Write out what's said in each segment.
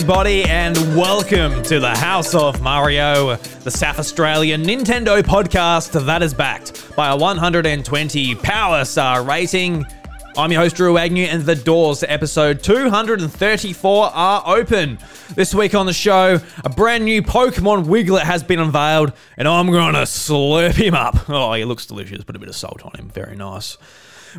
everybody, and welcome to the House of Mario, the South Australian Nintendo podcast that is backed by a 120 Power Star rating. I'm your host, Drew Agnew, and the doors to episode 234 are open. This week on the show, a brand new Pokemon Wiglett has been unveiled, and I'm gonna slurp him up. Oh, he looks delicious, put a bit of salt on him. Very nice.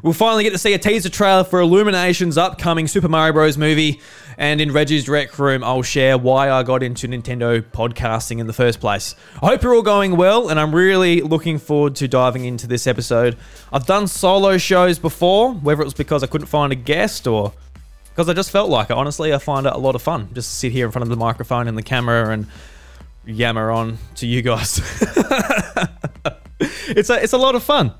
We'll finally get to see a teaser trailer for Illumination's upcoming Super Mario Bros. movie. And in Reggie's Rec Room, I'll share why I got into Nintendo podcasting in the first place. I hope you're all going well, and I'm really looking forward to diving into this episode. I've done solo shows before, whether it was because I couldn't find a guest or because I just felt like it. Honestly, I find it a lot of fun just to sit here in front of the microphone and the camera and yammer on to you guys. it's a it's a lot of fun.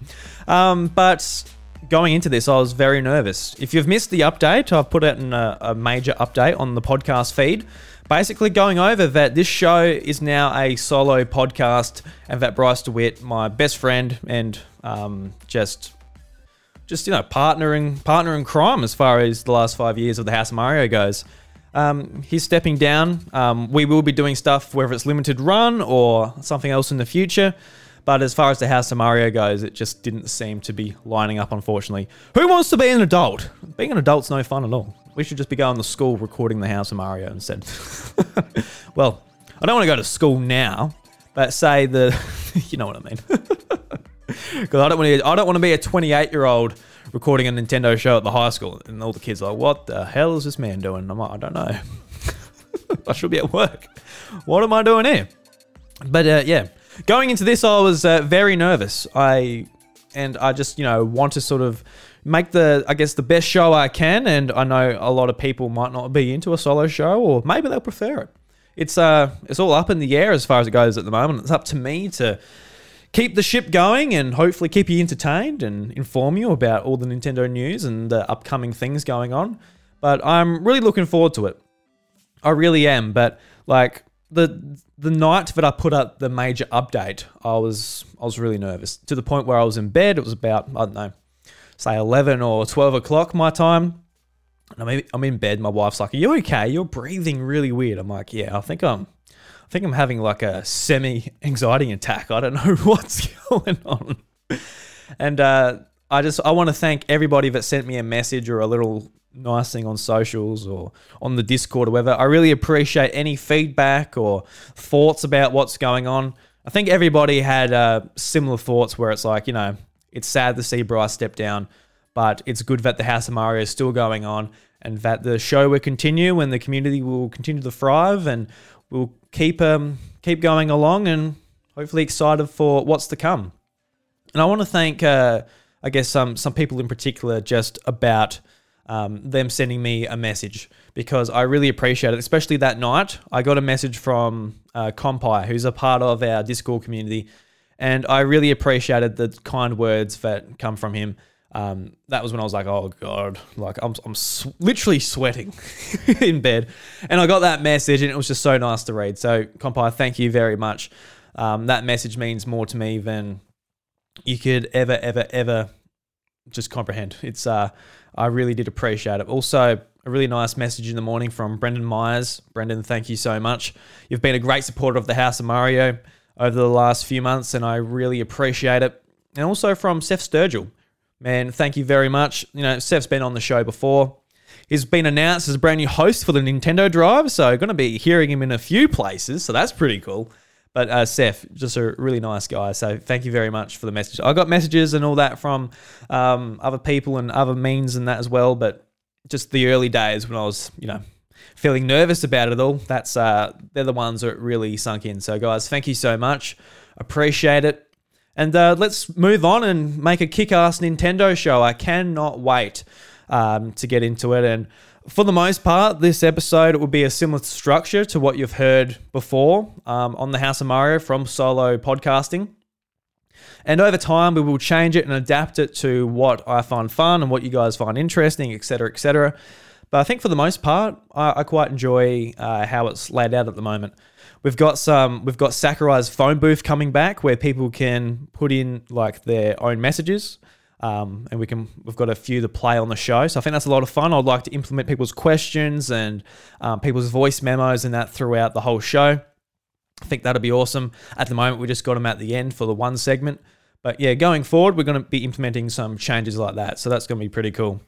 Um, but going into this, I was very nervous. If you've missed the update, I've put out a, a major update on the podcast feed. Basically, going over that this show is now a solo podcast, and that Bryce DeWitt, my best friend, and um, just just you know partnering partner in crime as far as the last five years of the House of Mario goes. Um, he's stepping down. Um, we will be doing stuff whether it's limited run or something else in the future. But as far as the House of Mario goes, it just didn't seem to be lining up, unfortunately. Who wants to be an adult? Being an adult's no fun at all. We should just be going to school recording the House of Mario instead. well, I don't want to go to school now, but say the, you know what I mean. Because I don't want to. I don't want to be a 28 year old recording a Nintendo show at the high school, and all the kids are like, "What the hell is this man doing?" I'm like, "I don't know. I should be at work. What am I doing here?" But uh, yeah, going into this, I was uh, very nervous. I and I just you know want to sort of make the I guess the best show I can. And I know a lot of people might not be into a solo show, or maybe they'll prefer it. It's uh it's all up in the air as far as it goes at the moment. It's up to me to keep the ship going and hopefully keep you entertained and inform you about all the Nintendo news and the upcoming things going on. But I'm really looking forward to it. I really am. But like the the night that I put up the major update, I was I was really nervous to the point where I was in bed. It was about I don't know, say eleven or twelve o'clock my time. And I'm I'm in bed. My wife's like, "Are you okay? You're breathing really weird." I'm like, "Yeah, I think I'm." I think I'm having like a semi anxiety attack. I don't know what's going on. And uh, I just I want to thank everybody that sent me a message or a little nice thing on socials or on the Discord or whatever. I really appreciate any feedback or thoughts about what's going on. I think everybody had uh, similar thoughts where it's like, you know, it's sad to see Bryce step down, but it's good that the House of Mario is still going on and that the show will continue and the community will continue to thrive and we'll keep um, keep going along and hopefully excited for what's to come. And I want to thank, uh, I guess, some some people in particular just about um, them sending me a message because I really appreciate it. Especially that night, I got a message from uh, Compy, who's a part of our Discord community, and I really appreciated the kind words that come from him. Um, that was when I was like, oh god, like I'm, I'm sw- literally sweating in bed, and I got that message, and it was just so nice to read. So, Compy, thank you very much. Um, that message means more to me than you could ever, ever, ever just comprehend. It's uh, I really did appreciate it. Also, a really nice message in the morning from Brendan Myers. Brendan, thank you so much. You've been a great supporter of the House of Mario over the last few months, and I really appreciate it. And also from Seth Sturgill. Man, thank you very much. You know, Seth's been on the show before. He's been announced as a brand new host for the Nintendo Drive, so going to be hearing him in a few places, so that's pretty cool. But uh, Seth, just a really nice guy. So thank you very much for the message. I got messages and all that from um, other people and other means and that as well. But just the early days when I was, you know, feeling nervous about it all, that's uh, they're the ones that really sunk in. So guys, thank you so much. Appreciate it. And uh, let's move on and make a kick-ass Nintendo show. I cannot wait um, to get into it and for the most part, this episode will be a similar structure to what you've heard before um, on the House of Mario from solo podcasting. And over time, we will change it and adapt it to what I find fun and what you guys find interesting, etc., etc. But I think for the most part, I, I quite enjoy uh, how it's laid out at the moment. We've got some, we've got Sakurai's phone booth coming back where people can put in like their own messages. Um, and we can we've got a few to play on the show. So I think that's a lot of fun. I'd like to implement people's questions and um, people's voice memos and that throughout the whole show. I think that'll be awesome. At the moment, we just got them at the end for the one segment. But yeah, going forward, we're going to be implementing some changes like that. So that's going to be pretty cool.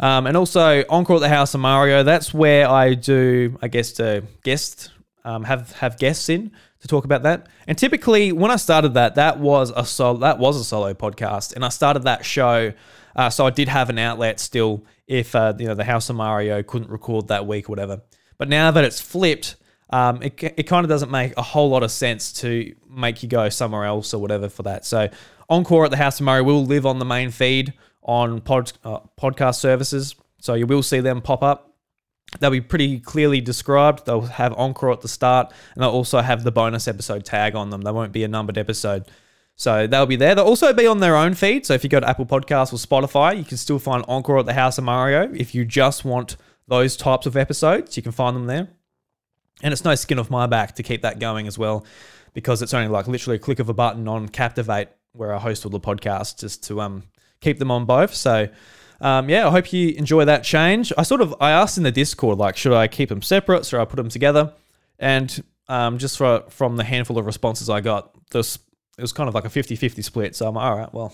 Um, and also Encore at the House of Mario. That's where I do, I guess, to guest um, have have guests in to talk about that. And typically, when I started that, that was a solo that was a solo podcast, and I started that show. Uh, so I did have an outlet still if uh, you know the House of Mario couldn't record that week or whatever. But now that it's flipped, um, it, it kind of doesn't make a whole lot of sense to make you go somewhere else or whatever for that. So Encore at the House of Mario will live on the main feed on pod, uh, podcast services. So you will see them pop up. They'll be pretty clearly described. They'll have Encore at the start, and they'll also have the bonus episode tag on them. They won't be a numbered episode. So they'll be there. They'll also be on their own feed. So if you go to Apple Podcasts or Spotify, you can still find Encore at the House of Mario. If you just want those types of episodes, you can find them there. And it's no skin off my back to keep that going as well, because it's only like literally a click of a button on Captivate, where I host all the podcasts, just to um keep them on both. So um, yeah, I hope you enjoy that change. I sort of I asked in the Discord like, should I keep them separate? Should I put them together? And um, just for, from the handful of responses I got, this it was kind of like a 50-50 split. So I'm like, all right, well,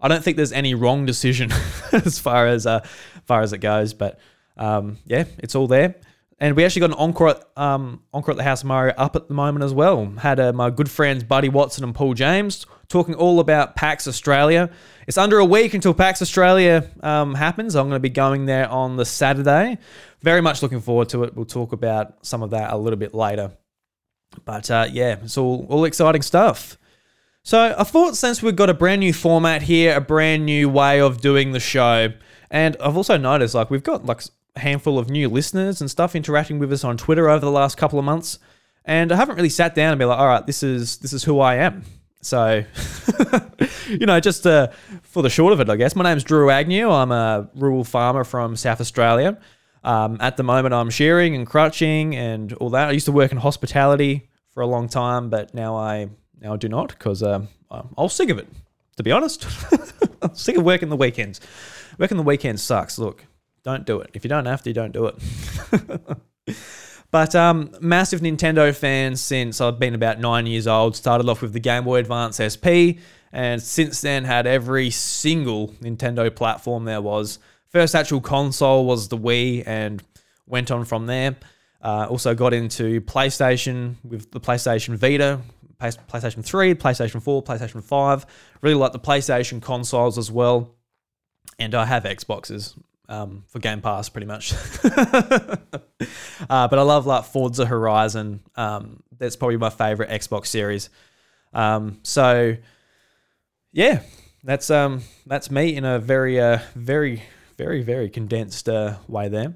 I don't think there's any wrong decision as far as uh, far as it goes, but um, yeah, it's all there. And we actually got an encore at, um, encore at the House of Mario up at the moment as well. Had uh, my good friends Buddy Watson and Paul James talking all about PAX Australia. It's under a week until PAX Australia um, happens. I'm going to be going there on the Saturday. Very much looking forward to it. We'll talk about some of that a little bit later. But uh, yeah, it's all, all exciting stuff. So I thought since we've got a brand new format here, a brand new way of doing the show, and I've also noticed like we've got like handful of new listeners and stuff interacting with us on Twitter over the last couple of months. And I haven't really sat down and be like, all right, this is this is who I am. So, you know, just uh, for the short of it, I guess. My name's Drew Agnew. I'm a rural farmer from South Australia. Um, at the moment, I'm shearing and crutching and all that. I used to work in hospitality for a long time, but now I now I do not because um, I'm sick of it. To be honest, I'm sick of working the weekends. Working the weekends sucks. Look, don't do it. If you don't have to, don't do it. but um, massive Nintendo fan since I've been about nine years old. Started off with the Game Boy Advance SP, and since then had every single Nintendo platform there was. First actual console was the Wii, and went on from there. Uh, also got into PlayStation with the PlayStation Vita, PlayStation 3, PlayStation 4, PlayStation 5. Really like the PlayStation consoles as well. And I have Xboxes um, for Game Pass, pretty much. uh, but I love like Forza Horizon. Um, that's probably my favorite Xbox series. Um, so yeah, that's um, that's me in a very, uh, very, very, very condensed uh, way there.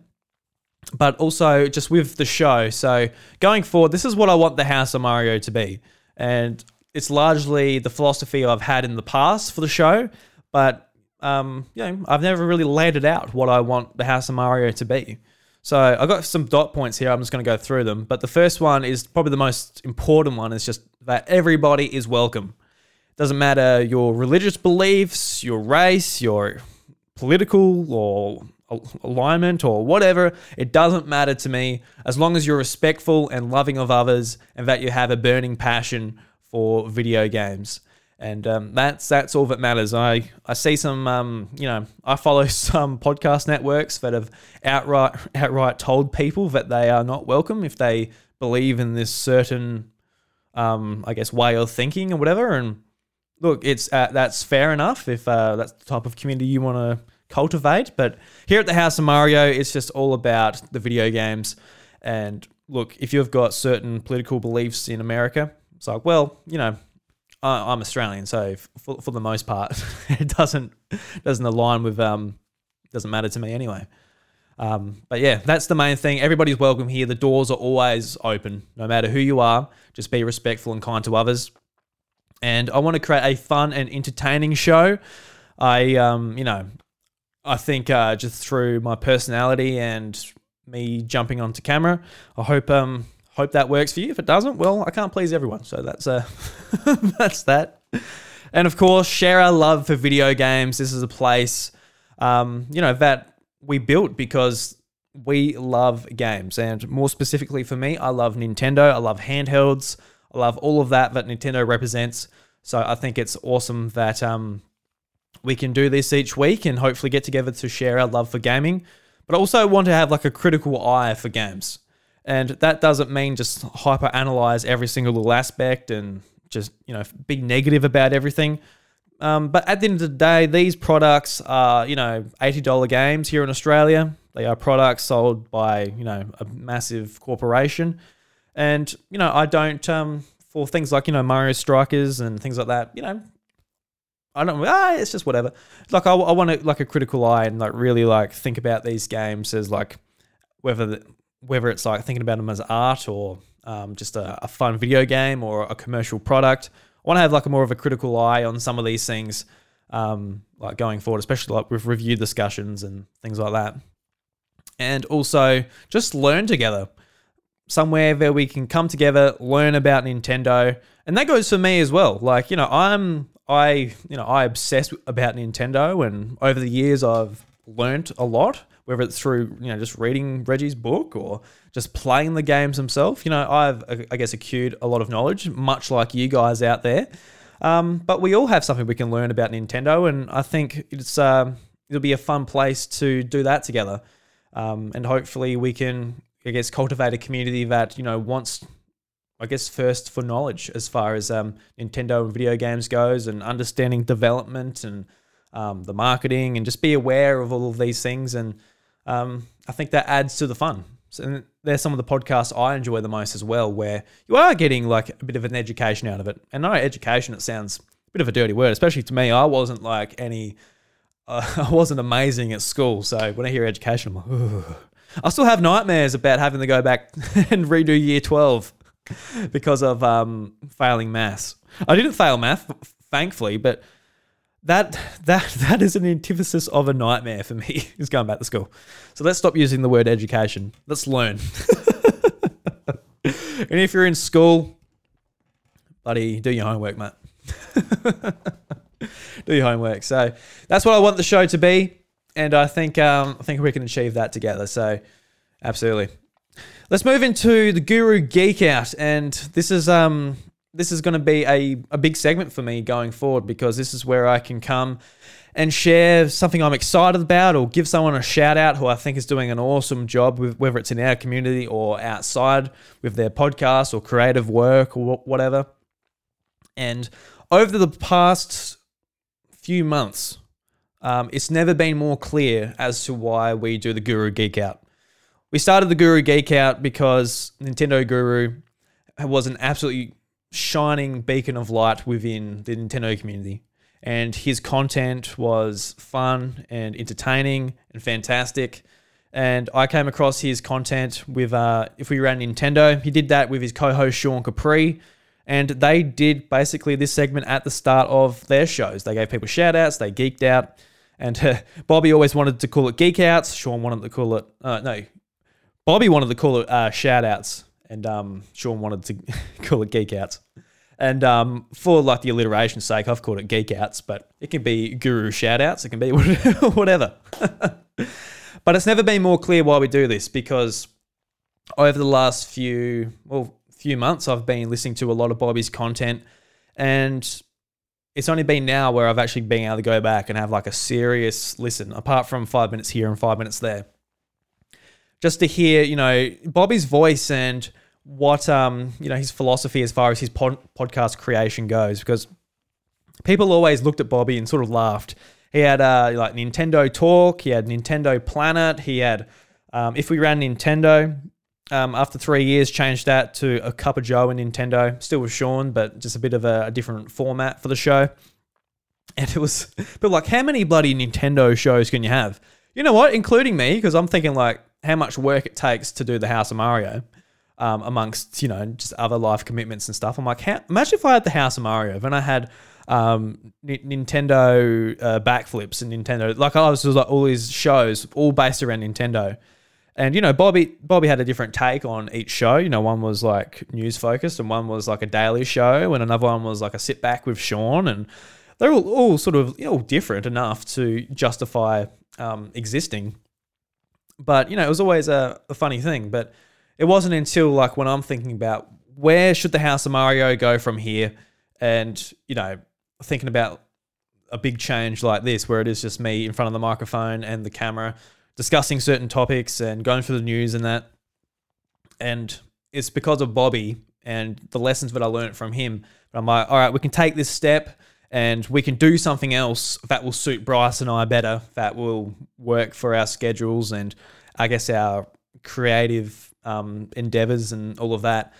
But also just with the show. So going forward, this is what I want the House of Mario to be, and it's largely the philosophy I've had in the past for the show. But um, you know, I've never really laid it out what I want the House of Mario to be. So I've got some dot points here. I'm just going to go through them. But the first one is probably the most important one. It's just that everybody is welcome. It Doesn't matter your religious beliefs, your race, your political or alignment or whatever. It doesn't matter to me as long as you're respectful and loving of others and that you have a burning passion for video games and um, that's that's all that matters. I I see some um, you know I follow some podcast networks that have outright outright told people that they are not welcome if they believe in this certain um, I guess way of thinking or whatever. And look, it's uh, that's fair enough if uh, that's the type of community you want to cultivate. But here at the House of Mario, it's just all about the video games. And look, if you've got certain political beliefs in America, it's like, well, you know, I'm Australian, so for, for the most part, it doesn't doesn't align with um doesn't matter to me anyway. Um, but yeah, that's the main thing. Everybody's welcome here. The doors are always open, no matter who you are. Just be respectful and kind to others. And I want to create a fun and entertaining show. I um you know, I think uh, just through my personality and me jumping onto camera, I hope um Hope that works for you. If it doesn't, well, I can't please everyone. So that's uh, that's that. And of course, share our love for video games. This is a place, um, you know, that we built because we love games. And more specifically for me, I love Nintendo. I love handhelds. I love all of that that Nintendo represents. So I think it's awesome that um, we can do this each week and hopefully get together to share our love for gaming. But I also want to have like a critical eye for games. And that doesn't mean just hyper analyze every single little aspect and just, you know, be negative about everything. Um, but at the end of the day, these products are, you know, $80 games here in Australia. They are products sold by, you know, a massive corporation. And, you know, I don't, um, for things like, you know, Mario Strikers and things like that, you know, I don't, ah, it's just whatever. Like, I, I want to, like, a critical eye and, like, really, like, think about these games as, like, whether, the, whether it's, like, thinking about them as art or um, just a, a fun video game or a commercial product. I want to have, like, a more of a critical eye on some of these things, um, like, going forward, especially, like, with review discussions and things like that. And also, just learn together somewhere where we can come together, learn about Nintendo, and that goes for me as well. Like you know, I'm I you know I obsess about Nintendo, and over the years I've learned a lot, whether it's through you know just reading Reggie's book or just playing the games himself. You know, I've I guess accrued a lot of knowledge, much like you guys out there. Um, but we all have something we can learn about Nintendo, and I think it's uh, it'll be a fun place to do that together. Um, and hopefully we can I guess cultivate a community that you know wants I guess first for knowledge as far as um, Nintendo and video games goes, and understanding development and um, the marketing, and just be aware of all of these things. And um, I think that adds to the fun. So, and there's some of the podcasts I enjoy the most as well, where you are getting like a bit of an education out of it. And I education, it sounds a bit of a dirty word, especially to me. I wasn't like any, uh, I wasn't amazing at school. So when I hear education, I'm like, Ugh. I still have nightmares about having to go back and redo year 12 because of um, failing maths. I didn't fail math, thankfully, but that that that is an antithesis of a nightmare for me. Is going back to school. So let's stop using the word education. Let's learn. and if you're in school, buddy, do your homework, mate. do your homework. So that's what I want the show to be and I think um, I think we can achieve that together. So, absolutely. Let's move into the Guru Geek Out, and this is um this is going to be a, a big segment for me going forward because this is where I can come and share something I'm excited about or give someone a shout out who I think is doing an awesome job with whether it's in our community or outside with their podcast or creative work or whatever. And over the past few months, um, it's never been more clear as to why we do the Guru Geek Out. We started the Guru Geek Out because Nintendo Guru was an absolutely shining beacon of light within the Nintendo community. And his content was fun and entertaining and fantastic. And I came across his content with uh, If We Ran Nintendo. He did that with his co host Sean Capri. And they did basically this segment at the start of their shows. They gave people shout outs, they geeked out. And uh, Bobby always wanted to call it geek outs. Sean wanted to call it, uh, no, Bobby wanted to call it uh, shout outs. And um, Sean wanted to call it geek outs. And um, for like the alliteration's sake, I've called it geek outs, but it can be guru shout outs. It can be whatever. but it's never been more clear why we do this because over the last few, well, few months, I've been listening to a lot of Bobby's content and it's only been now where I've actually been able to go back and have like a serious listen, apart from five minutes here and five minutes there. Just to hear, you know, Bobby's voice and what, um, you know, his philosophy as far as his pod- podcast creation goes, because people always looked at Bobby and sort of laughed. He had uh, like Nintendo Talk, he had Nintendo Planet, he had um, If We Ran Nintendo, um, after three years, changed that to a cup of Joe and Nintendo. Still with Sean, but just a bit of a, a different format for the show. And it was, but like, how many bloody Nintendo shows can you have? You know what? Including me, because I'm thinking like how much work it takes to do the House of Mario, um, amongst you know just other life commitments and stuff. I'm like, how, imagine if I had the House of Mario, then I had um, N- Nintendo uh, backflips and Nintendo, like I was like all these shows all based around Nintendo And you know, Bobby Bobby had a different take on each show. You know, one was like news focused, and one was like a daily show, and another one was like a sit back with Sean, and they're all, all sort of you know different enough to justify um, existing. But you know, it was always a, a funny thing. But it wasn't until like when I'm thinking about where should the House of Mario go from here, and you know, thinking about a big change like this, where it is just me in front of the microphone and the camera discussing certain topics and going through the news and that. And it's because of Bobby and the lessons that I learned from him. But I'm like, all right, we can take this step and we can do something else that will suit Bryce and I better, that will work for our schedules and I guess our creative um, endeavors and all of that.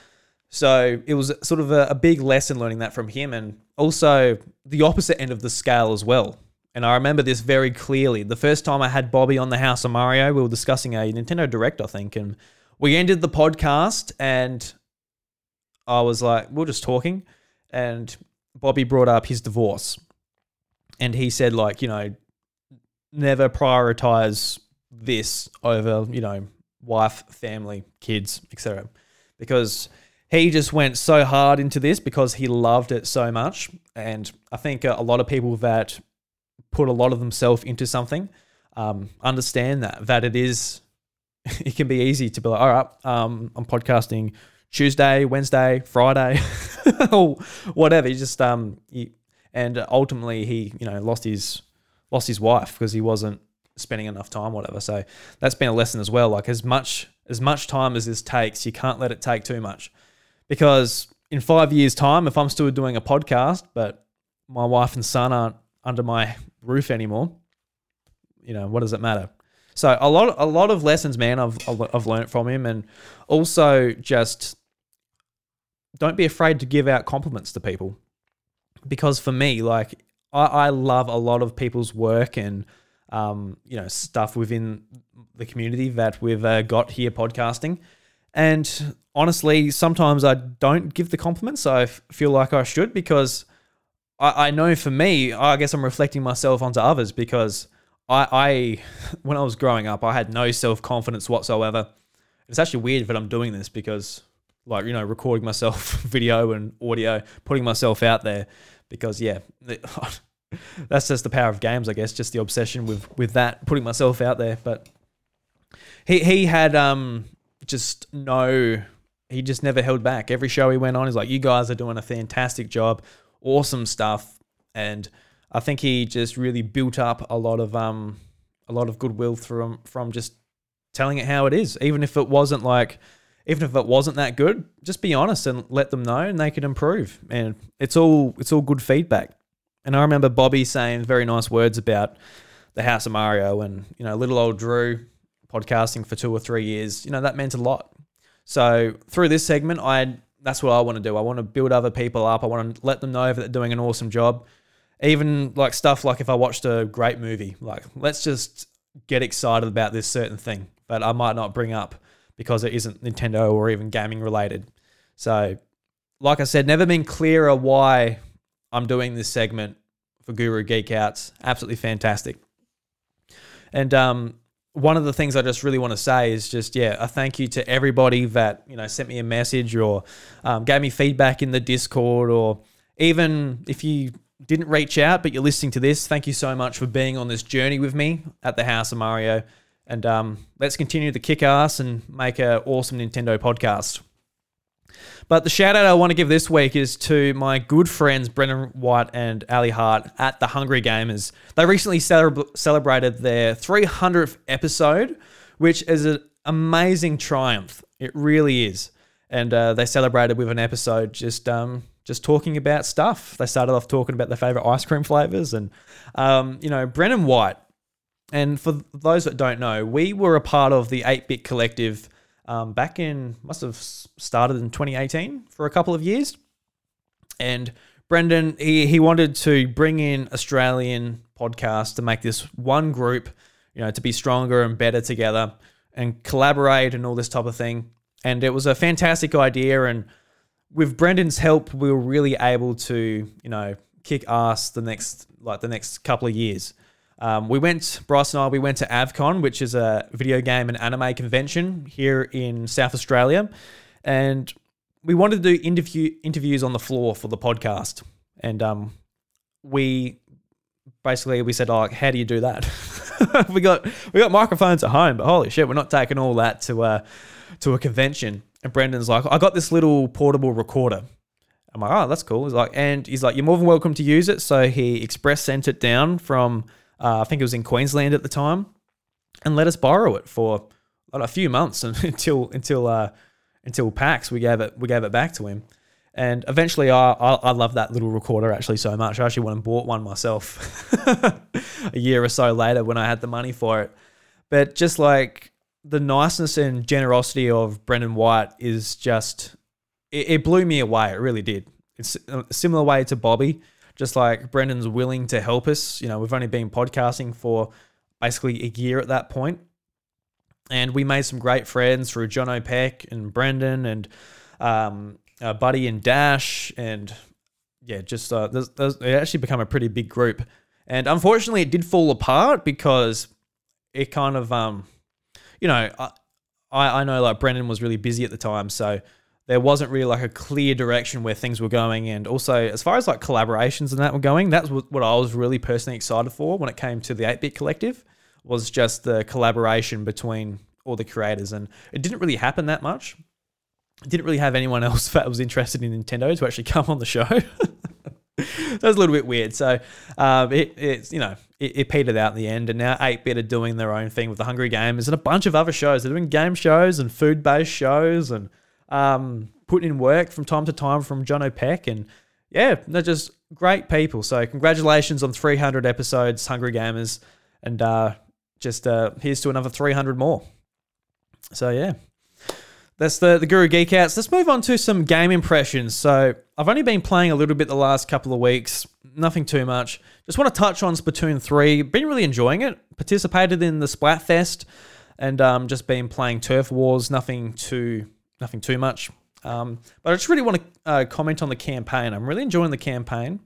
So it was sort of a, a big lesson learning that from him and also the opposite end of the scale as well. And I remember this very clearly. The first time I had Bobby on the House of Mario, we were discussing a Nintendo Direct, I think, and we ended the podcast and I was like, we are just talking, and Bobby brought up his divorce. And he said, like, you know, never prioritize this over, you know, wife, family, kids, etc. Because he just went so hard into this because he loved it so much. And I think a lot of people that put a lot of themselves into something um, understand that that it is it can be easy to be like all right um, i'm podcasting tuesday wednesday friday or whatever. You just um you, and ultimately he you know lost his lost his wife because he wasn't spending enough time whatever. So that's been a lesson as well. Like as much as much time as this takes you can't let it take too much. Because in five years time if i'm still doing a podcast but my wife and son aren't under my roof anymore, you know, what does it matter? So a lot, a lot of lessons, man, I've I've learned from him, and also just don't be afraid to give out compliments to people, because for me, like I, I love a lot of people's work and um, you know stuff within the community that we've uh, got here podcasting, and honestly, sometimes I don't give the compliments. I feel like I should because I, I know for me, I guess I'm reflecting myself onto others because I, I when I was growing up, I had no self confidence whatsoever. It's actually weird that I'm doing this because, like, you know, recording myself video and audio, putting myself out there because, yeah, that's just the power of games, I guess, just the obsession with, with that, putting myself out there. But he, he had um just no, he just never held back. Every show he went on, he's like, you guys are doing a fantastic job awesome stuff, and I think he just really built up a lot of um a lot of goodwill from from just telling it how it is, even if it wasn't like even if it wasn't that good, just be honest and let them know and they can improve. And it's all it's all good feedback. And I remember Bobby saying very nice words about the House of Mario and, you know, little old Drew podcasting for two or three years. You know, that meant a lot. So through this segment, I that's what I want to do. I want to build other people up. I want to let them know that they're doing an awesome job. Even like stuff like if I watched a great movie, like let's just get excited about this certain thing that I might not bring up because it isn't Nintendo or even gaming related. So, like I said, never been clearer why I'm doing this segment for Guru Geek Outs. Absolutely fantastic. And um, one of the things I just really want to say is just yeah, a thank you to everybody that you know sent me a message or um, gave me feedback in the Discord or even if you didn't reach out but you're listening to this, thank you so much for being on this journey with me at the House of Mario. And um, let's continue to kick ass and make an awesome Nintendo podcast. But the shout out I want to give this week is to my good friends Brendan White and Ali Hart at the Hungry Gamers. They recently celebrated their 300th episode, which is an amazing triumph. It really is. And uh, they celebrated with an episode just um, just talking about stuff. They started off talking about their favorite ice cream flavors, and um, you know, Brendan White. And for those that don't know, we were a part of the 8 Bit Collective um, back in, must have started in 2018 for a couple of years. And Brendan, he, he wanted to bring in Australian podcasts to make this one group, you know, to be stronger and better together and collaborate and all this type of thing. And it was a fantastic idea. And with Brendan's help, we were really able to, you know, kick ass the next, like the next couple of years. Um, we went, Bryce and I, we went to AvCon, which is a video game and anime convention here in South Australia, and we wanted to do interview interviews on the floor for the podcast, and um, we basically we said, "Oh, how do you do that?" we got we got microphones at home, but holy shit, we're not taking all that to uh to a convention. And Brendan's like, "I got this little portable recorder." I'm like, "Oh, that's cool." He's like, and he's like, "You're more than welcome to use it." So he express sent it down from uh, I think it was in Queensland at the time, and let us borrow it for a few months until until uh, until PAX we gave it we gave it back to him. And eventually, I, I, I love that little recorder actually so much. I actually went and bought one myself a year or so later when I had the money for it. But just like the niceness and generosity of Brendan White is just, it, it blew me away. It really did. It's a similar way to Bobby. Just like Brendan's willing to help us. You know, we've only been podcasting for basically a year at that point, and we made some great friends through John O'Peck and Brendan and um, uh, Buddy and Dash, and yeah, just uh, there's, there's, it actually become a pretty big group. And unfortunately, it did fall apart because it kind of, um, you know, I, I know like Brendan was really busy at the time, so there wasn't really like a clear direction where things were going. And also, as far as like collaborations and that were going, that's what I was really personally excited for when it came to the 8 Bit Collective, was just the collaboration between all the creators. And it didn't really happen that much didn't really have anyone else that was interested in Nintendo to actually come on the show. that was a little bit weird. So um, it, it's you know it, it, petered out in the end, and now Eight Bit are doing their own thing with the Hungry Gamers and a bunch of other shows. They're doing game shows and food based shows and um, putting in work from time to time from John O'Peck and yeah, they're just great people. So congratulations on 300 episodes, Hungry Gamers, and uh, just uh, here's to another 300 more. So yeah, that's the, the Guru Geek Outs. Let's move on to some game impressions. So I've only been playing a little bit the last couple of weeks, nothing too much. Just want to touch on Splatoon 3. Been really enjoying it. Participated in the Splatfest and um, just been playing Turf Wars. Nothing too nothing too much. Um, but I just really want to uh, comment on the campaign. I'm really enjoying the campaign.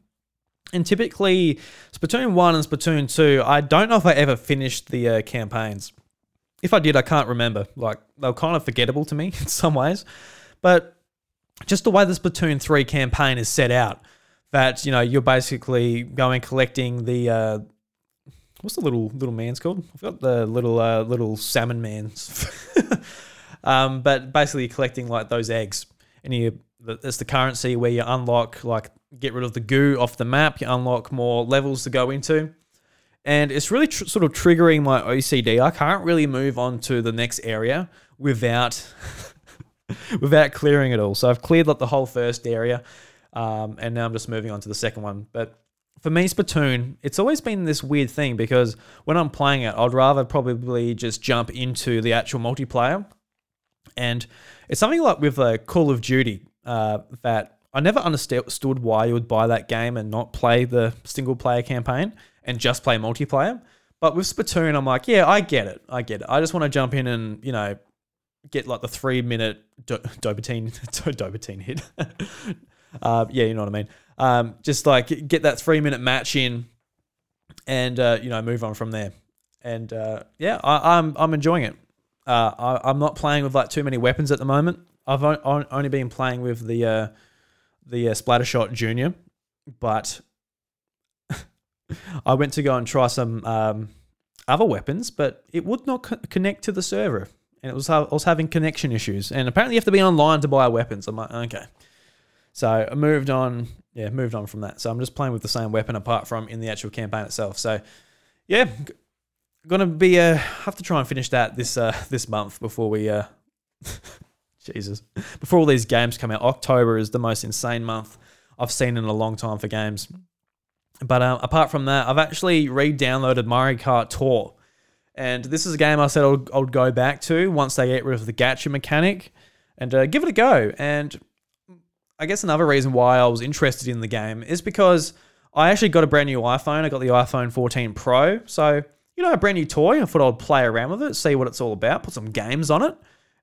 And typically, Splatoon 1 and Splatoon 2, I don't know if I ever finished the uh, campaigns. If I did, I can't remember. Like they were kind of forgettable to me in some ways, but just the way the Splatoon three campaign is set out, that you know you're basically going collecting the uh, what's the little little man's called? I've got the little uh, little salmon man's, um, but basically you're collecting like those eggs, and you that's the currency where you unlock like get rid of the goo off the map. You unlock more levels to go into and it's really tr- sort of triggering my OCD. I can't really move on to the next area without without clearing it all. So I've cleared like the whole first area, um, and now I'm just moving on to the second one. But for me, Splatoon, it's always been this weird thing because when I'm playing it, I'd rather probably just jump into the actual multiplayer. And it's something like with uh, Call of Duty uh, that I never understood why you would buy that game and not play the single player campaign and just play multiplayer. But with Splatoon, I'm like, yeah, I get it. I get it. I just want to jump in and, you know, get like the three minute do- Dobertine hit. uh, yeah, you know what I mean. Um, just like get that three minute match in and, uh, you know, move on from there. And uh, yeah, I, I'm, I'm enjoying it. Uh, I, I'm not playing with like too many weapons at the moment. I've only been playing with the uh, the uh, Splattershot Junior, but I went to go and try some um, other weapons, but it would not co- connect to the server, and it was I was having connection issues. And apparently, you have to be online to buy weapons. I'm like, okay. So I moved on. Yeah, moved on from that. So I'm just playing with the same weapon apart from in the actual campaign itself. So yeah, gonna be uh have to try and finish that this uh this month before we uh Jesus before all these games come out. October is the most insane month I've seen in a long time for games. But um, apart from that, I've actually re-downloaded Mario Kart Tour, and this is a game I said I'll, I'll go back to once they get rid of the gacha mechanic, and uh, give it a go. And I guess another reason why I was interested in the game is because I actually got a brand new iPhone. I got the iPhone 14 Pro, so you know, a brand new toy. I thought I'd play around with it, see what it's all about, put some games on it.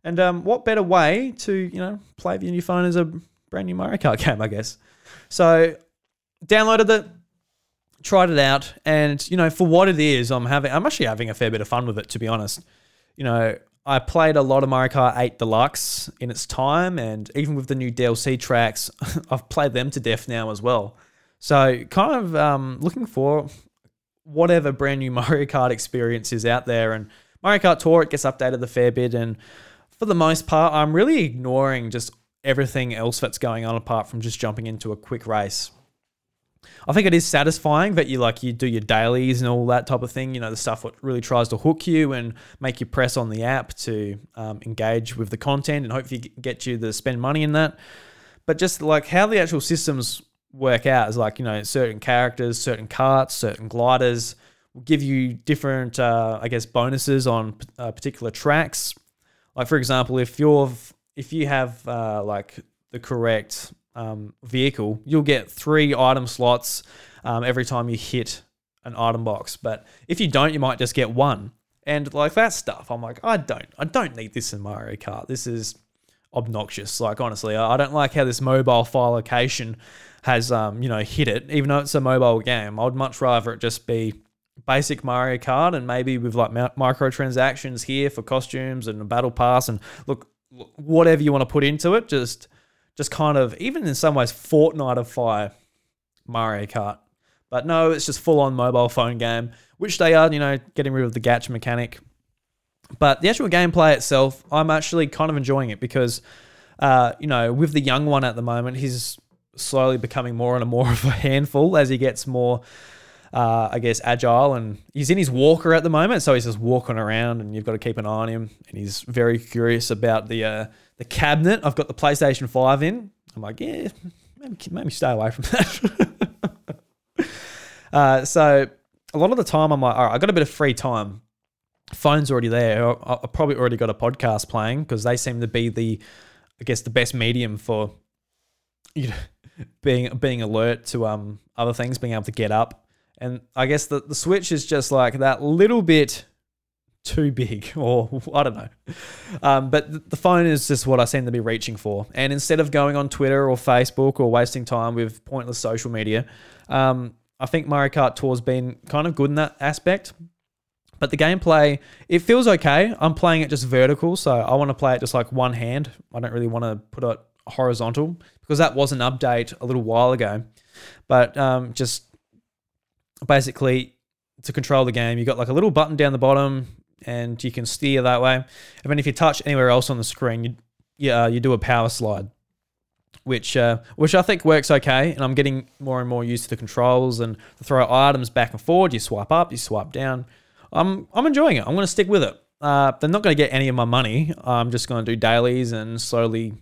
And um, what better way to, you know, play with your new phone as a brand new Mario Kart game, I guess. So downloaded it, tried it out, and you know, for what it is, I'm having I'm actually having a fair bit of fun with it, to be honest. You know, I played a lot of Mario Kart 8 Deluxe in its time, and even with the new DLC tracks, I've played them to death now as well. So, kind of um, looking for whatever brand new Mario Kart experience is out there. And Mario Kart Tour, it gets updated a fair bit. And for the most part, I'm really ignoring just everything else that's going on apart from just jumping into a quick race. I think it is satisfying that you like you do your dailies and all that type of thing. You know, the stuff that really tries to hook you and make you press on the app to um, engage with the content and hopefully get you to spend money in that. But just like how the actual systems work out is like you know certain characters, certain carts, certain gliders will give you different, uh, I guess, bonuses on uh, particular tracks. Like for example, if you're if you have uh, like the correct um, vehicle, you'll get three item slots um, every time you hit an item box. But if you don't, you might just get one. And like that stuff, I'm like, I don't, I don't need this in Mario Kart. This is obnoxious. Like honestly, I don't like how this mobile file location has, um, you know, hit it. Even though it's a mobile game, I'd much rather it just be basic Mario Kart and maybe with like microtransactions here for costumes and a battle pass and look, whatever you want to put into it, just just kind of even in some ways Fortniteify Mario Kart. But no, it's just full on mobile phone game, which they are, you know, getting rid of the gacha mechanic. But the actual gameplay itself, I'm actually kind of enjoying it because, uh, you know, with the young one at the moment, he's slowly becoming more and more of a handful as he gets more, uh, I guess, agile. And he's in his walker at the moment, so he's just walking around, and you've got to keep an eye on him. And he's very curious about the uh, the cabinet. I've got the PlayStation Five in. I'm like, yeah, maybe maybe stay away from that. uh, so a lot of the time, I'm like, all right, I got a bit of free time. Phone's already there. I, probably already got a podcast playing because they seem to be the, I guess, the best medium for, you know, being being alert to um other things, being able to get up. And I guess the, the Switch is just like that little bit too big, or I don't know. Um, but the phone is just what I seem to be reaching for. And instead of going on Twitter or Facebook or wasting time with pointless social media, um, I think Mario Kart Tour's been kind of good in that aspect. But the gameplay, it feels okay. I'm playing it just vertical, so I want to play it just like one hand. I don't really want to put it horizontal because that was an update a little while ago. But um, just basically to control the game, you got like a little button down the bottom and you can steer that way. And then if you touch anywhere else on the screen, you yeah you do a power slide, which uh, which I think works okay. And I'm getting more and more used to the controls and throw items back and forward. You swipe up, you swipe down. I'm I'm enjoying it. I'm going to stick with it. Uh, they're not going to get any of my money. I'm just going to do dailies and slowly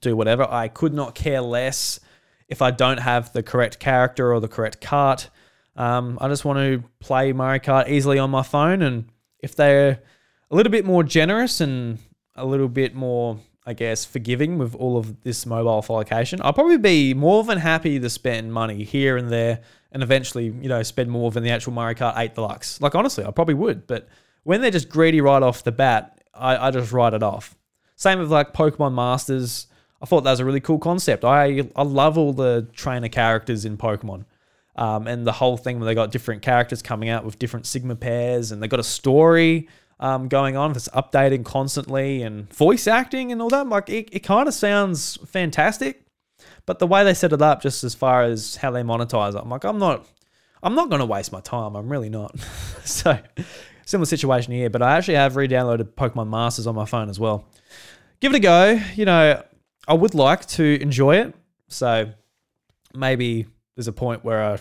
do whatever. I could not care less if I don't have the correct character or the correct cart. Um, I just want to play Mario Kart easily on my phone and if they're a little bit more generous and a little bit more, I guess, forgiving with all of this mobile allocation, I'll probably be more than happy to spend money here and there and eventually, you know, spend more than the actual Mario Kart 8 Deluxe. Like, honestly, I probably would. But when they're just greedy right off the bat, I, I just write it off. Same with like Pokemon Masters. I thought that was a really cool concept. I, I love all the trainer characters in Pokemon. Um, and the whole thing where they got different characters coming out with different sync pairs, and they got a story um, going on that's updating constantly, and voice acting and all that. Like it, it kind of sounds fantastic, but the way they set it up, just as far as how they monetize it, I'm like, I'm not, I'm not going to waste my time. I'm really not. so similar situation here, but I actually have re-downloaded Pokemon Masters on my phone as well. Give it a go. You know, I would like to enjoy it, so maybe there's a point where I,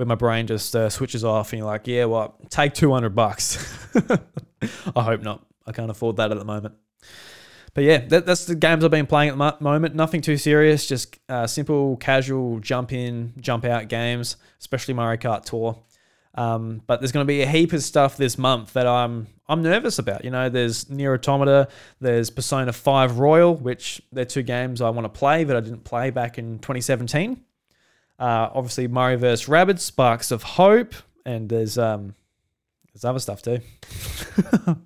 where my brain just uh, switches off and you're like, yeah, well, take 200 bucks. I hope not. I can't afford that at the moment. But yeah, that, that's the games I've been playing at the moment. Nothing too serious, just uh, simple, casual, jump in, jump out games, especially Mario Kart Tour. Um, but there's going to be a heap of stuff this month that I'm I'm nervous about. You know, there's NieR Automata, there's Persona 5 Royal, which they're two games I want to play that I didn't play back in 2017. Uh, obviously, Mario vs. Rabbids, Sparks of Hope, and there's um, there's other stuff too.